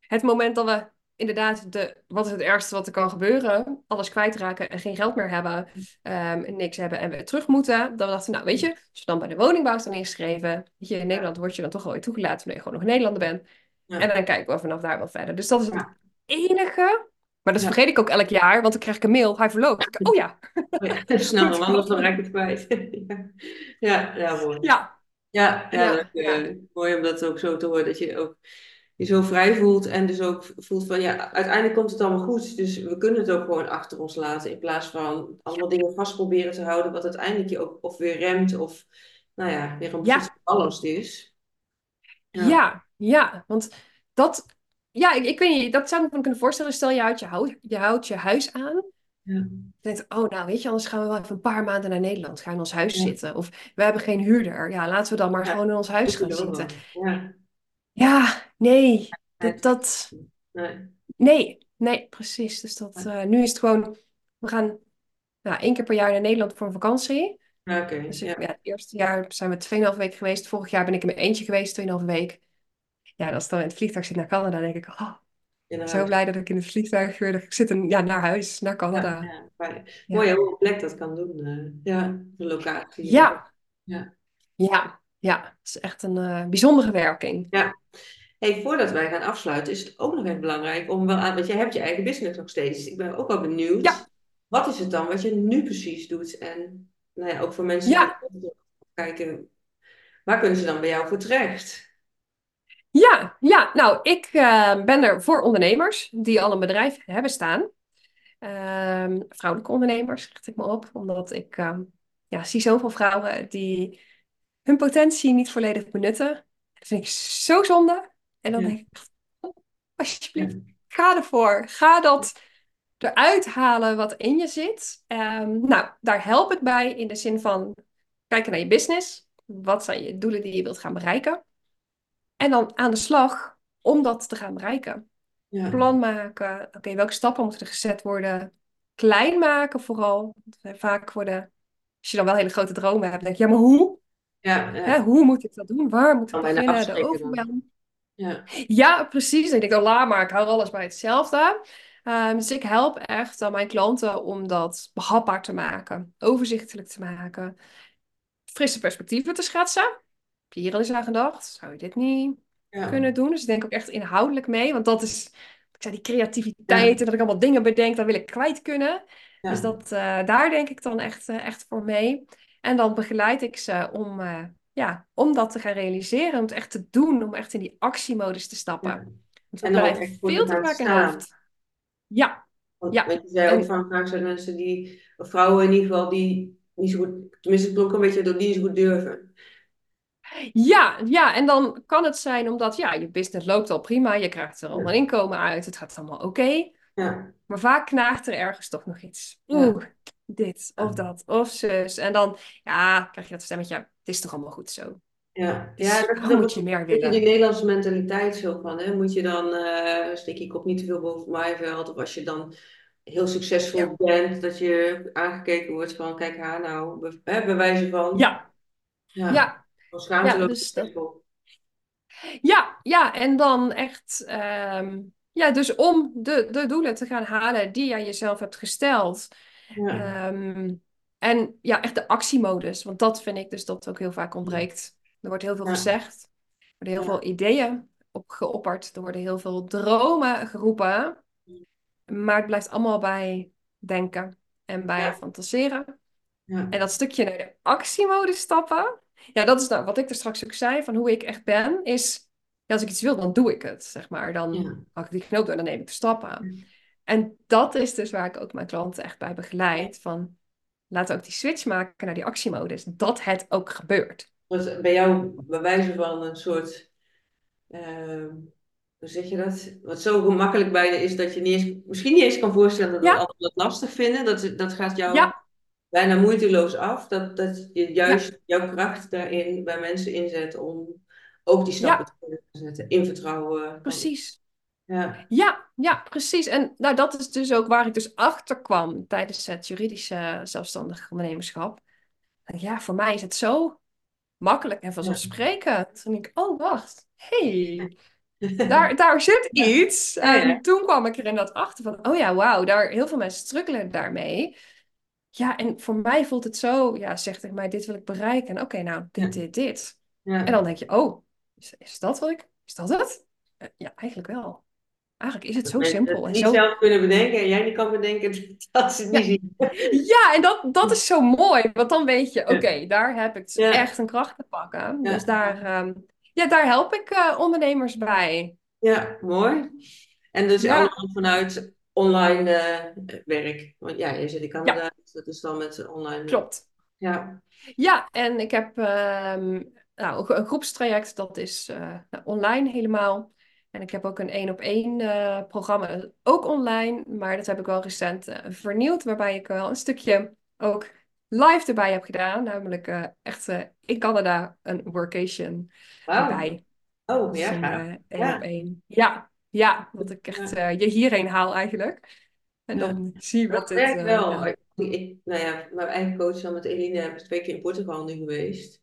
het moment dat we inderdaad, de, wat is het ergste wat er kan gebeuren? Alles kwijtraken en geen geld meer hebben, ehm, en niks hebben en weer terug moeten. Dan dachten we, nou weet je, als je dan bij de woningbouw staan ingeschreven, weet je, in Nederland word je dan toch wel weer toegelaten omdat je gewoon nog Nederlander bent. En dan kijken we vanaf daar wel verder. Dus dat is het ja, enige. Maar dat ja. vergeet ik ook elk jaar, want dan krijg ik een mail. Hij verloopt. Oh ja, Ja, snel dan, anders dan raak ik het kwijt. Ja, ja, mooi. Ja, Ja, ja, eh, mooi om dat ook zo te horen, dat je ook je zo vrij voelt en dus ook voelt van ja, uiteindelijk komt het allemaal goed. Dus we kunnen het ook gewoon achter ons laten in plaats van allemaal dingen vast proberen te houden, wat uiteindelijk je ook of weer remt of nou ja, weer een Ja, van ballast is. Ja, ja, ja. Want dat, ja, ik, ik weet niet, dat zou ik me kunnen voorstellen. Stel je houdt je, hou- je houdt je huis aan. ja, denkt, oh nou, weet je, anders gaan we wel even een paar maanden naar Nederland. Gaan in ons huis ja, zitten. Of we hebben geen huurder. Ja, laten we dan maar gewoon in ons huis gaan zitten. Ja, Ja, nee, dat, dat, nee. nee, nee, precies. Dus dat, eh, nu is het gewoon, we gaan ja, één keer per jaar naar Nederland voor een vakantie. Oké, Dus ik, ja, ja, het eerste jaar zijn we 2,5 weken geweest. Vorig jaar ben ik in mijn eentje geweest, 2,5 week. Ja, en als ik dan in het vliegtuig zit naar Canada, denk ik, oh, zo blij dat ik in het vliegtuig weer zit. En, ja, naar huis, naar Ja, Canada. ja, fijn. Mooi Ja, hè, hoe een plek dat kan doen. eh, ja, de locatie. ja, ja. ja, ja. Het is echt een eh, bijzondere werking. Ja. Hey, voordat wij gaan afsluiten, is het ook nog even belangrijk om wel aan, want jij hebt je eigen business nog steeds. Ik ben ook wel Ja, benieuwd, wat is het dan wat je nu precies doet? En nou ja, ook voor mensen die ja, kijken, waar kunnen ze dan bij jou voor terecht? ja, ja. Nou, ik eh, ben er voor ondernemers die al een bedrijf hebben staan. Ehm, vrouwelijke ondernemers, richt ik me op. Omdat ik ehm, ja, zie zoveel vrouwen die hun potentie niet volledig benutten. Dat vind ik zo zonde. En dan Ja, denk ik, oh, alsjeblieft, ga ervoor. Ga dat eruit halen wat in je zit. Ehm, nou, daar help ik bij in de zin van kijken naar je business. Wat zijn je doelen die je wilt gaan bereiken? En dan aan de slag om dat te gaan bereiken. ja, Plan maken. Oké, welke stappen moeten er gezet worden? Klein maken vooral. Want Vaak worden, als je dan wel hele grote dromen hebt, denk je, ja, maar hoe? Ja, Hè, hoe moet ik dat doen? Waar moet ik bijna beginnen? De overwhelm. Ja, Ja, precies. En ik denk, oh, laat maar, ik hou alles bij hetzelfde. Ehm, dus ik help echt aan mijn klanten om dat behapbaar te maken, overzichtelijk te maken, frisse perspectieven te schetsen. Heb je hier al eens aan gedacht? Zou je dit niet ja, kunnen doen? Dus ik denk ook echt inhoudelijk mee, want dat is, ik zei, die ja, creativiteit en dat ik allemaal dingen bedenk, dat wil ik kwijt kunnen. Dus dat, eh, daar denk ik dan echt, eh, echt voor mee. En dan begeleid ik ze om, eh, ja, om dat te gaan realiseren, om het echt te doen, om echt in die actiemodus te stappen. ja. Want we ook blijven veel te vaak in hoofd. Ja, Want, ja. je zei ook van vaak zijn mensen die, of vrouwen in ieder geval, die niet zo goed, tenminste het klonk een beetje door die niet zo goed durven. ja, ja, en dan kan het zijn omdat ja, je business loopt al prima, je krijgt er allemaal Ja, inkomen uit, het gaat allemaal oké. ja, Maar vaak knaagt er ergens toch nog iets. Oeh, dit of ja. dat of zus. En dan ja, krijg je dat stemmetje, het is toch allemaal goed zo. Ja, ja Dus dat waarom ook moet je meer beetje die willen? Nederlandse mentaliteit zo van, hè? Moet je dan, eh steek je kop niet te veel boven het maaiveld, of als je dan heel succesvol Ja, bent, dat je aangekeken wordt van, kijk haar nou, be hè, bewijzen van, ja, ja, ja, ja, dus dat. Ja, ja, en dan echt, ehm, ja, dus om de, de doelen te gaan halen die jij jezelf hebt gesteld. Ja, Ehm, en ja, echt de actiemodus, want dat vind ik dus dat ook heel vaak ontbreekt. Er wordt heel veel ja, gezegd, er worden heel ja, veel ideeën op geopperd, er worden heel veel dromen geroepen, maar het blijft allemaal bij denken en bij ja, fantaseren. En dat stukje naar de actiemodus stappen, ja, dat is nou wat ik er straks ook zei, van hoe ik echt ben, is, ja, als ik iets wil, dan doe ik het, zeg maar. Dan hak ik die knoop door en dan neem ik de stappen. En dat is dus waar ik ook mijn klanten echt bij begeleid, van laten we ook die switch maken naar die actiemodus, dat het ook gebeurt. Bij jou bewijzen van een soort, ehm, hoe zeg je dat? Wat zo gemakkelijk bijna is dat je niet eens, misschien niet eens kan voorstellen dat Ja, anderen dat lastig vinden. Dat, dat gaat jou ja, bijna moeiteloos af. Dat, dat je ja, juist jouw kracht daarin bij mensen inzet om ook die stappen te kunnen zetten. In vertrouwen. Precies. Ja, Ja, ja, precies. En nou, dat is dus ook waar ik dus achter kwam tijdens het juridische zelfstandig ondernemerschap. Ja, voor mij is het zo makkelijk en vanzelfsprekend. Toen ik, oh, wacht. hey, daar, daar zit iets. ja, ja, En toen kwam ik er inderdaad achter van, oh ja, wauw, daar, heel veel mensen struggelen daarmee. Ja, en voor mij voelt het zo, ja, zeg tegen mij, dit wil ik bereiken. Oké, nou, dit, dit, dit. En dan denk je, oh, is, is dat wat ik, is dat het? eh, ja, eigenlijk wel. Eigenlijk is het zo simpel het en niet zo. zelf kunnen bedenken en jij niet kan bedenken dat ze het niet Ja, zien. ja en dat, dat is zo mooi. Want dan weet je, oké, daar heb ik dus ja, echt een kracht te pakken. Dus daar, ehm, ja, daar help ik eh, ondernemers bij. ja, mooi. En dus Ja, allemaal vanuit online eh, werk. Want ja, je zit in Canada, dus dat is dan met online. klopt. ja, Ja, en ik heb ehm, nou, een groepstraject, dat is eh, nou, online helemaal. En ik heb ook een één op één eh, programma, ook online, maar dat heb ik wel recent eh, vernieuwd, waarbij ik wel een stukje ook live erbij heb gedaan, namelijk eh, echt eh, in Canada een workation erbij. Oh, ja, een eh, één op Ja, één. Ja, ja, dat ik echt eh, je hierheen haal eigenlijk. En ja. dan zie je wat Dat dit, werkt eh, wel. ja. Ik, nou ja, mijn eigen coach dan met Eline ik twee keer in Portugal nu geweest.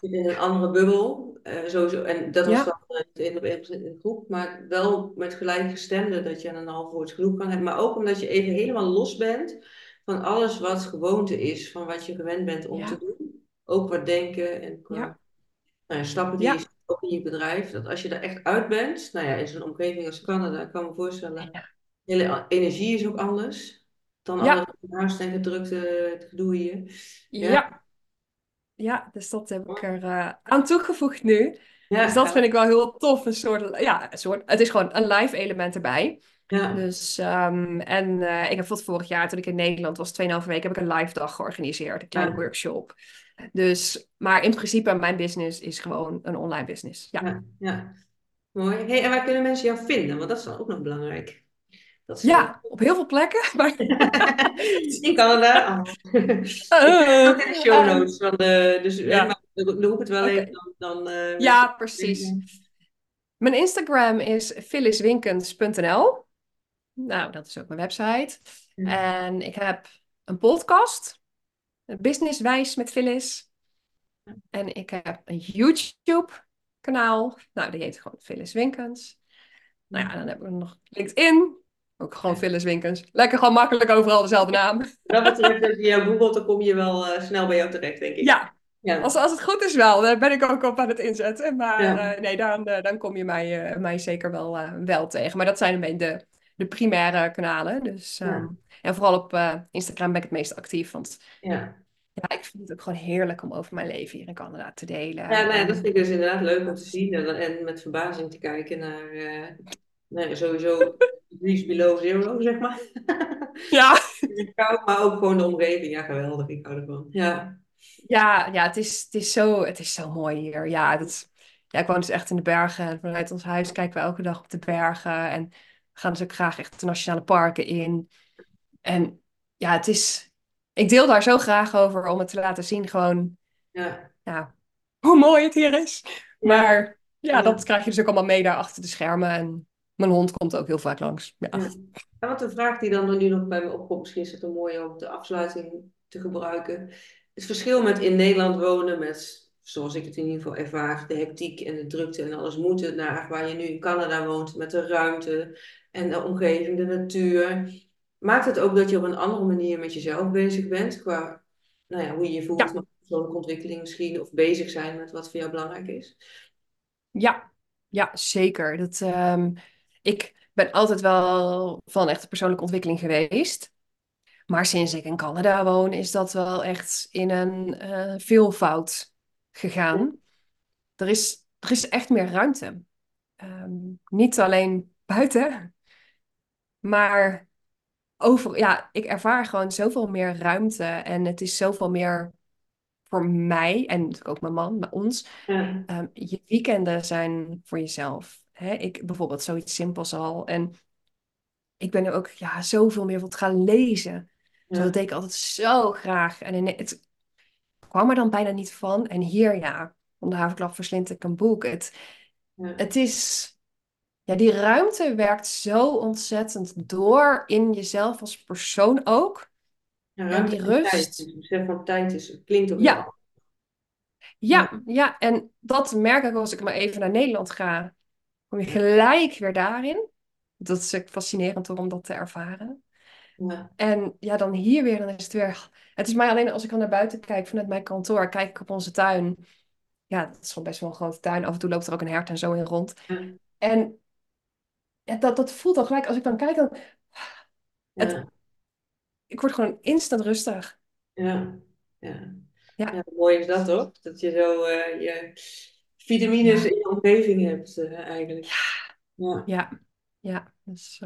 In een andere bubbel, eh, sowieso. En dat was Ja, dan eh, op één in de groep, maar wel met gelijkgestemden dat je een half woord genoeg kan hebben. Maar ook omdat je even helemaal los bent van alles wat gewoonte is, van wat je gewend bent om te doen. Ook wat denken en ja, nou ja, stappen die je ook in je bedrijf. Dat als je er echt uit bent, nou ja, in zo'n omgeving als Canada, ik kan me voorstellen, de hele energie is ook anders dan alle haast en gedrukte het gedoe hier. Ja, ja, dus dat heb ik er eh, aan toegevoegd nu. Dus ja, dat vind ik wel heel tof. Een soort, ja, een soort, het is gewoon een live element erbij. Ja, Dus, ehm, en eh, ik heb tot vorig jaar, toen ik in Nederland was, 2,5 weken, heb ik een live dag georganiseerd. Een kleine ja, workshop. Dus, maar in principe, mijn business is gewoon een online business. Ja. ja, ja. Mooi. Hey, en waar kunnen mensen jou vinden? Want dat is dan ook nog belangrijk. Dat. Ja, op heel veel plekken. Maar, In Canada. Oh. Ik Eh, ook in de show eh, notes. Van de, dus hè, ja, ik het wel even. Dan, dan eh, Ja, precies. Mijn Instagram is phylliswinkens.nl. Nou, dat is ook mijn website. En ik heb een podcast, Businesswijs met Phyllis. En ik heb een YouTube-kanaal. Nou, die heet gewoon Phyllis Winkens. Nou ja, dan hebben we nog LinkedIn. Ook gewoon Phyllis Winkens. Lekker gewoon makkelijk overal dezelfde naam. Dat betreft, als je jou googelt, dan kom je wel eh, snel bij jou terecht, denk ik. Ja, Ja, als, als het goed is wel. Daar ben ik ook op aan het inzetten. Maar ja, eh, nee, dan, eh, dan kom je mij, mij zeker wel, wel tegen. Maar dat zijn een beetje de, de primaire kanalen. Dus, ehm, ja, en vooral op Instagram ben ik het meest actief. Want ja. ja, ik vind het ook gewoon heerlijk om over mijn leven hier in Canada te delen. Ja, nee, dat vind ik dus inderdaad leuk om te zien. En, en met verbazing te kijken naar, nou, sowieso degrees below zero, zeg maar. ja, Koud, maar ook gewoon de omgeving. Ja, geweldig. Ik hou ervan. Ja, ja, ja het, is, het, is zo, het is zo mooi hier. Ja, dat ja, ik woon dus echt in de bergen. En vanuit ons huis kijken we elke dag op de bergen. En we gaan dus ook graag echt de nationale parken in. En ja, het is... Ik deel daar zo graag over om het te laten zien gewoon, ja, ja, hoe mooi het hier is. Maar ja, ja. dat krijg je dus ook allemaal mee daar achter de schermen. En mijn hond komt ook heel vaak langs. Ja, Ja. En wat een vraag die dan nu nog bij me opkomt, misschien is het een mooie om de afsluiting te gebruiken. Het verschil met in Nederland wonen, met, zoals ik het in ieder geval ervaar, de hectiek en de drukte en alles moeten, naar waar je nu in Canada woont, met de ruimte en de omgeving, de natuur. Maakt het ook dat je op een andere manier met jezelf bezig bent, qua nou ja, hoe je je voelt, ja, persoonlijke ontwikkeling misschien, of bezig zijn met wat voor jou belangrijk is? ja, ja, zeker. Dat, ehm, ik ben altijd wel van echte persoonlijke ontwikkeling geweest. Maar sinds ik in Canada woon, is dat wel echt in een eh, veelvoud gegaan. Er is, er is echt meer ruimte. Ehm, niet alleen buiten, maar over, ja, ik ervaar gewoon zoveel meer ruimte. En het is zoveel meer voor mij en natuurlijk ook mijn man, maar ons. ja, Ehm, je weekenden zijn voor jezelf. Hè? Ik bijvoorbeeld zoiets simpels al. En ik ben er ook ja, zoveel meer van gaan lezen. Zo, dat deed ik altijd zo graag. En in, het kwam er dan bijna niet van. En hier, ja, om de haverklap verslind ik een boek. Het, ja. het is, ja, die ruimte werkt zo ontzettend door in jezelf als persoon ook. Ja, En die tijd. rust. Het besef van tijd is, het klinkt ook Ja. Ja, ja, ja. En dat merk ik als ik maar even naar Nederland ga. Kom je gelijk weer daarin. Dat is fascinerend om dat te ervaren. ja, En ja, dan hier weer, dan is het weer... Het is mij alleen als ik dan naar buiten kijk vanuit mijn kantoor, kijk ik op onze tuin. Ja, het is gewoon best wel een grote tuin. Af en toe loopt er ook een hert en zo in rond. ja. En ja, dat, dat voelt dan gelijk, als ik dan kijk, dan, het, ik word gewoon instant rustig. ja, ja. Ja, Ja, mooi is dat toch? Dat je zo eh, je vitamines ja, in je omgeving hebt eh, eigenlijk. Ja, ja, ja. Dus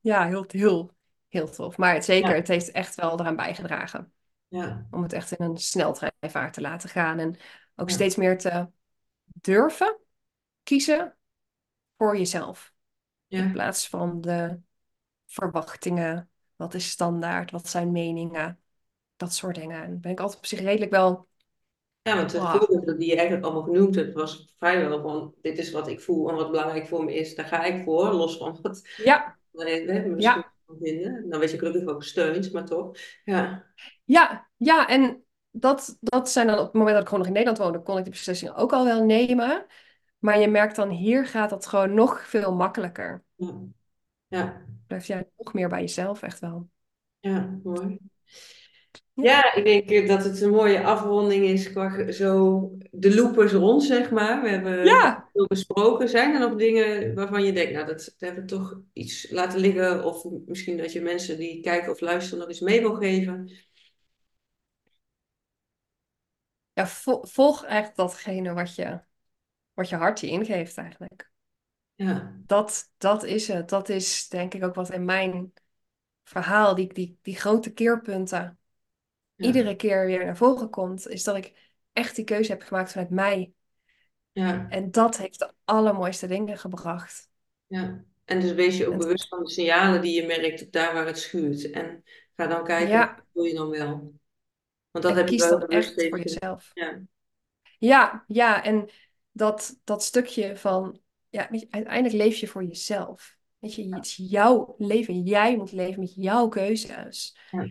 ja, heel, heel, heel tof. Maar het, zeker, ja, het heeft echt wel eraan bijgedragen ja, om het echt in een sneltreinvaart te laten gaan. En ook steeds meer te durven kiezen voor jezelf. In plaats van de verwachtingen. Wat is standaard? Wat zijn meningen? Dat soort dingen. En ben ik altijd op zich redelijk wel. Ja, want de voorbeelden die je eigenlijk allemaal genoemd hebt, was vrijwel van dit is wat ik voel en wat belangrijk voor me is, daar ga ik voor, los van wat ja, we misschien ja, vinden. Dan weet je gelukkig wel gesteund, maar toch. Ja, ja, ja. En dat, dat zijn dan op het moment dat ik gewoon nog in Nederland woonde, kon ik die beslissingen ook al wel nemen. Maar je merkt dan hier gaat dat gewoon nog veel makkelijker. ja, ja, Blijf jij nog meer bij jezelf, echt wel. ja, mooi. Ja, ik denk eh, dat het een mooie afronding is qua zo de loop is rond, zeg maar. We hebben ja, veel besproken. Zijn er nog dingen waarvan je denkt, nou, dat, dat hebben we toch iets laten liggen? Of misschien dat je mensen die kijken of luisteren nog eens mee wil geven? ja vo- volg echt datgene wat je, wat je hart je ingeeft eigenlijk. Ja, Dat, dat is het. Dat is denk ik ook wat in mijn verhaal, die, die, die grote keerpunten, ja, iedere keer weer naar voren komt, is dat ik echt die keuze heb gemaakt vanuit mij. ja. En dat heeft de allermooiste dingen gebracht. Ja, en dus wees je ook En bewust van de signalen die je merkt daar waar het schuurt. En ga dan kijken, wat ja, doe je dan wel? Want dat en heb je wel dan echt voor jezelf. Ja, Ja, ja, en dat, dat stukje van, ja, je, uiteindelijk leef je voor jezelf. Weet je, het is jouw leven. Jij moet leven met jouw keuzes. ja,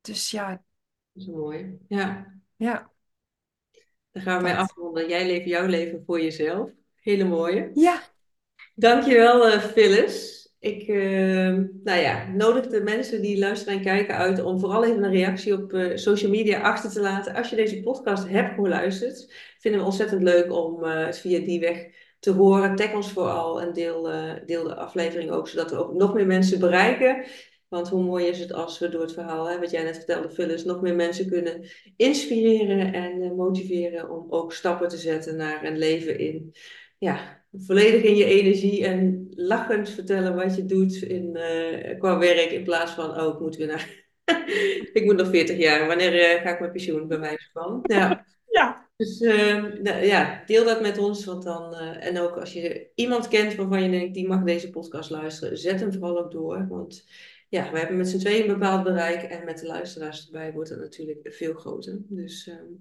Dus ja, is mooi. Ja, ja, dan gaan we mee dat. afronden. Jij leeft jouw leven voor jezelf. Hele mooie. Ja, Dankjewel, eh Phyllis. Ik eh, nou ja, nodig de mensen die luisteren en kijken uit om vooral even een reactie op eh, social media achter te laten. Als je deze podcast hebt geluisterd, vinden we ontzettend leuk om het via die weg te horen. Tag ons vooral en deel, deel de aflevering ook, zodat we ook nog meer mensen bereiken. Want hoe mooi is het als we door het verhaal, hè, wat jij net vertelde, Phyllis, nog meer mensen kunnen inspireren en eh, motiveren om ook stappen te zetten naar een leven in ja, volledig in je energie en lachend vertellen wat je doet in, eh, qua werk. In plaats van, oh, ik moet weer naar. ik moet nog 40 jaar. Wanneer eh, ga ik met pensioen, bij wijze van? Ja. ja, Dus eh, nou, ja, deel dat met ons. Want dan, en ook als je iemand kent waarvan je denkt, die mag deze podcast luisteren, zet hem vooral ook door. Want ja, we hebben met z'n tweeën een bepaald bereik. En met de luisteraars erbij wordt het natuurlijk veel groter. Dus ehm,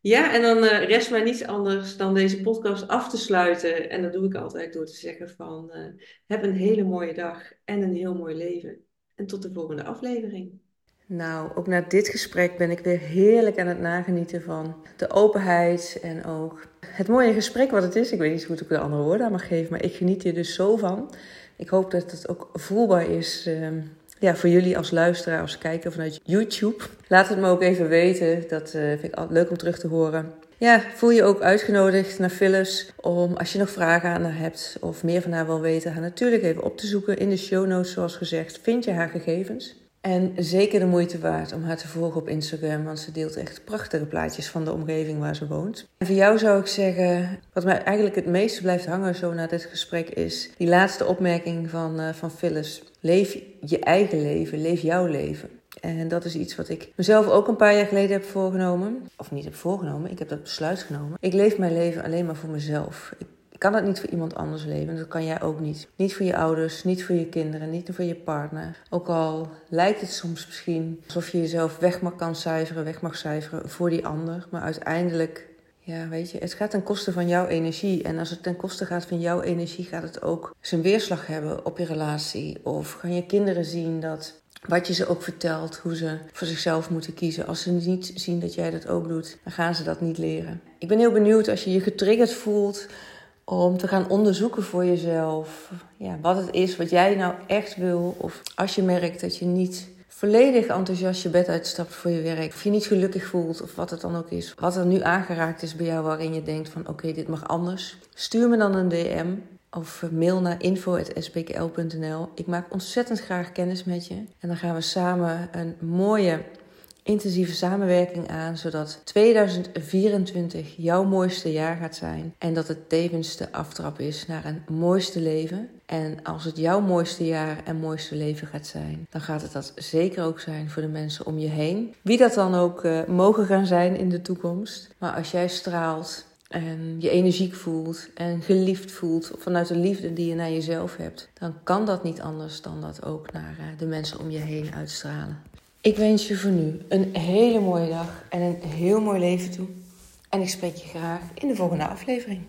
ja, en dan eh, rest mij niets anders dan deze podcast af te sluiten. En dat doe ik altijd door te zeggen van eh, heb een hele mooie dag en een heel mooi leven. En tot de volgende aflevering. Nou, ook na dit gesprek ben ik weer heerlijk aan het nagenieten van de openheid en ook het mooie gesprek wat het is. Ik weet niet hoe ik de andere woorden aan mag geven, maar ik geniet hier dus zo van. Ik hoop dat het ook voelbaar is ehm, ja, voor jullie als luisteraar, als kijker vanuit YouTube. Laat het me ook even weten. Dat eh, vind ik altijd leuk om terug te horen. Ja, voel je ook uitgenodigd naar Phyllis om als je nog vragen aan haar hebt of meer van haar wil weten, haar natuurlijk even op te zoeken in de show notes zoals gezegd. Vind je haar gegevens? En zeker de moeite waard om haar te volgen op Instagram, want ze deelt echt prachtige plaatjes van de omgeving waar ze woont. En voor jou zou ik zeggen, wat mij eigenlijk het meeste blijft hangen zo na dit gesprek is die laatste opmerking van, uh, van Phyllis. Leef je eigen leven, leef jouw leven. En dat is iets wat ik mezelf ook een paar jaar geleden heb voorgenomen. Of niet heb voorgenomen, ik heb dat besluit genomen. Ik leef mijn leven alleen maar voor mezelf. Ik kan dat niet voor iemand anders leven. Dat kan jij ook niet. Niet voor je ouders, niet voor je kinderen, niet voor je partner. Ook al lijkt het soms misschien alsof je jezelf weg mag kan cijferen, weg mag cijferen voor die ander. Maar uiteindelijk, ja, weet je, het gaat ten koste van jouw energie. En als het ten koste gaat van jouw energie, gaat het ook zijn weerslag hebben op je relatie. Of gaan je kinderen zien dat wat je ze ook vertelt, hoe ze voor zichzelf moeten kiezen. Als ze niet zien dat jij dat ook doet, dan gaan ze dat niet leren. Ik ben heel benieuwd als je je getriggerd voelt om te gaan onderzoeken voor jezelf ja, wat het is wat jij nou echt wil. Of als je merkt dat je niet volledig enthousiast je bed uitstapt voor je werk. Of je niet gelukkig voelt of wat het dan ook is. Wat er nu aangeraakt is bij jou waarin je denkt van oké, dit mag anders. Stuur me dan een DM of mail naar info.spkl.nl. Ik maak ontzettend graag kennis met je. En dan gaan we samen een mooie intensieve samenwerking aan, zodat 2024 jouw mooiste jaar gaat zijn en dat het tevens de aftrap is naar een mooiste leven. En als het jouw mooiste jaar en mooiste leven gaat zijn, dan gaat het dat zeker ook zijn voor de mensen om je heen. Wie dat dan ook uh, mogen gaan zijn in de toekomst. Maar als jij straalt en je energiek voelt en geliefd voelt vanuit de liefde die je naar jezelf hebt, dan kan dat niet anders dan dat ook naar uh, de mensen om je heen uitstralen. Ik wens je voor nu een hele mooie dag en een heel mooi leven toe. En ik spreek je graag in de volgende aflevering.